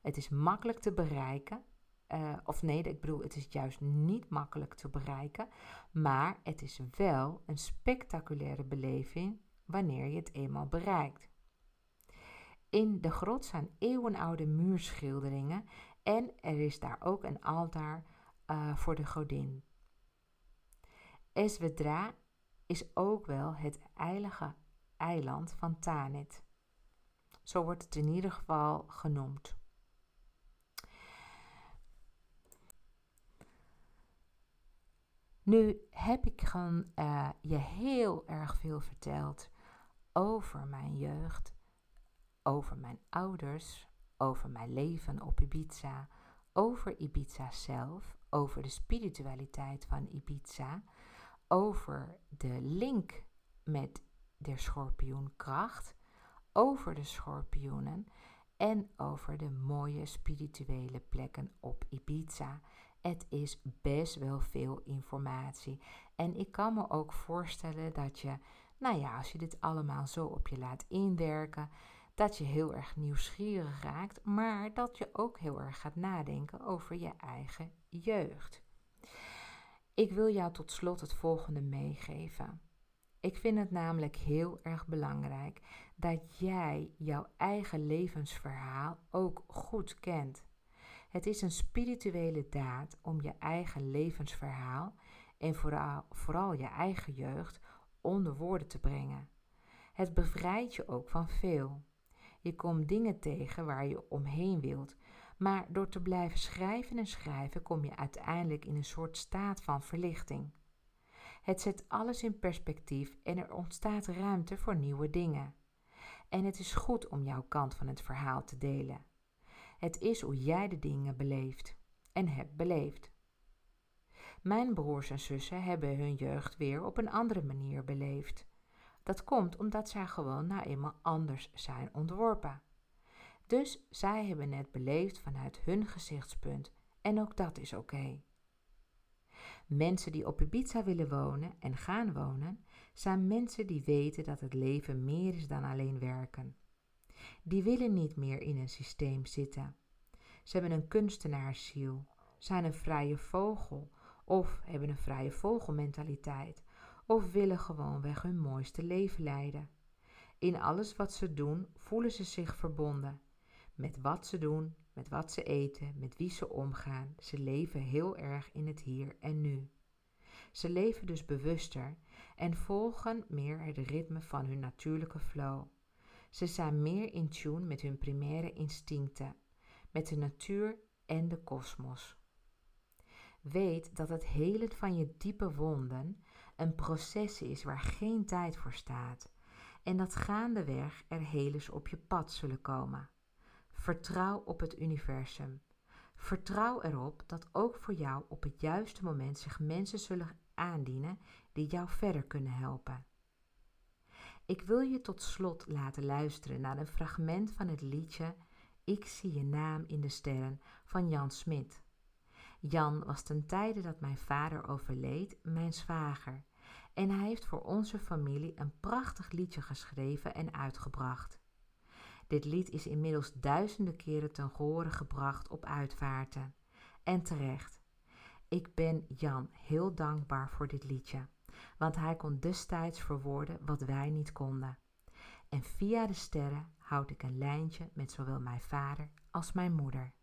Het is makkelijk te bereiken. Uh, of nee, ik bedoel, het is juist niet makkelijk te bereiken. Maar het is wel een spectaculaire beleving wanneer je het eenmaal bereikt. In de grot zijn eeuwenoude muurschilderingen en er is daar ook een altaar uh, voor de godin. Esvedra is ook wel het heilige eiland van Tanit. Zo wordt het in ieder geval genoemd. Nu heb ik uh, je heel erg veel verteld over mijn jeugd, over mijn ouders, over mijn leven op Ibiza, over Ibiza zelf, over de spiritualiteit van Ibiza, over de link met de schorpioenkracht, over de schorpioenen en over de mooie spirituele plekken op Ibiza. Het is best wel veel informatie. En ik kan me ook voorstellen dat je, nou ja, als je dit allemaal zo op je laat inwerken, dat je heel erg nieuwsgierig raakt, maar dat je ook heel erg gaat nadenken over je eigen jeugd. Ik wil jou tot slot het volgende meegeven. Ik vind het namelijk heel erg belangrijk dat jij jouw eigen levensverhaal ook goed kent. Het is een spirituele daad om je eigen levensverhaal en vooral, vooral je eigen jeugd onder woorden te brengen. Het bevrijdt je ook van veel. Je komt dingen tegen waar je omheen wilt, maar door te blijven schrijven en schrijven kom je uiteindelijk in een soort staat van verlichting. Het zet alles in perspectief en er ontstaat ruimte voor nieuwe dingen. En het is goed om jouw kant van het verhaal te delen. Het is hoe jij de dingen beleeft en hebt beleefd. Mijn broers en zussen hebben hun jeugd weer op een andere manier beleefd. Dat komt omdat zij gewoon nou eenmaal anders zijn ontworpen. Dus zij hebben het beleefd vanuit hun gezichtspunt en ook dat is oké. Mensen die op Ibiza willen wonen en gaan wonen, zijn mensen die weten dat het leven meer is dan alleen werken. Die willen niet meer in een systeem zitten. Ze hebben een kunstenaarsziel, zijn een vrije vogel of hebben een vrije vogelmentaliteit of willen gewoonweg hun mooiste leven leiden. In alles wat ze doen voelen ze zich verbonden. Met wat ze doen, met wat ze eten, met wie ze omgaan. Ze leven heel erg in het hier en nu. Ze leven dus bewuster en volgen meer het ritme van hun natuurlijke flow. Ze zijn meer in tune met hun primaire instincten, met de natuur en de kosmos. Weet dat het helen van je diepe wonden een proces is waar geen tijd voor staat en dat gaandeweg er helers op je pad zullen komen. Vertrouw op het universum. Vertrouw erop dat ook voor jou op het juiste moment zich mensen zullen aandienen die jou verder kunnen helpen. Ik wil je tot slot laten luisteren naar een fragment van het liedje Ik zie je naam in de sterren van Jan Smit. Jan was ten tijde dat mijn vader overleed mijn zwager en hij heeft voor onze familie een prachtig liedje geschreven en uitgebracht. Dit lied is inmiddels duizenden keren ten gehore gebracht op uitvaarten. En terecht. Ik ben Jan heel dankbaar voor dit liedje, want hij kon destijds verwoorden wat wij niet konden. En via de sterren houd ik een lijntje met zowel mijn vader als mijn moeder.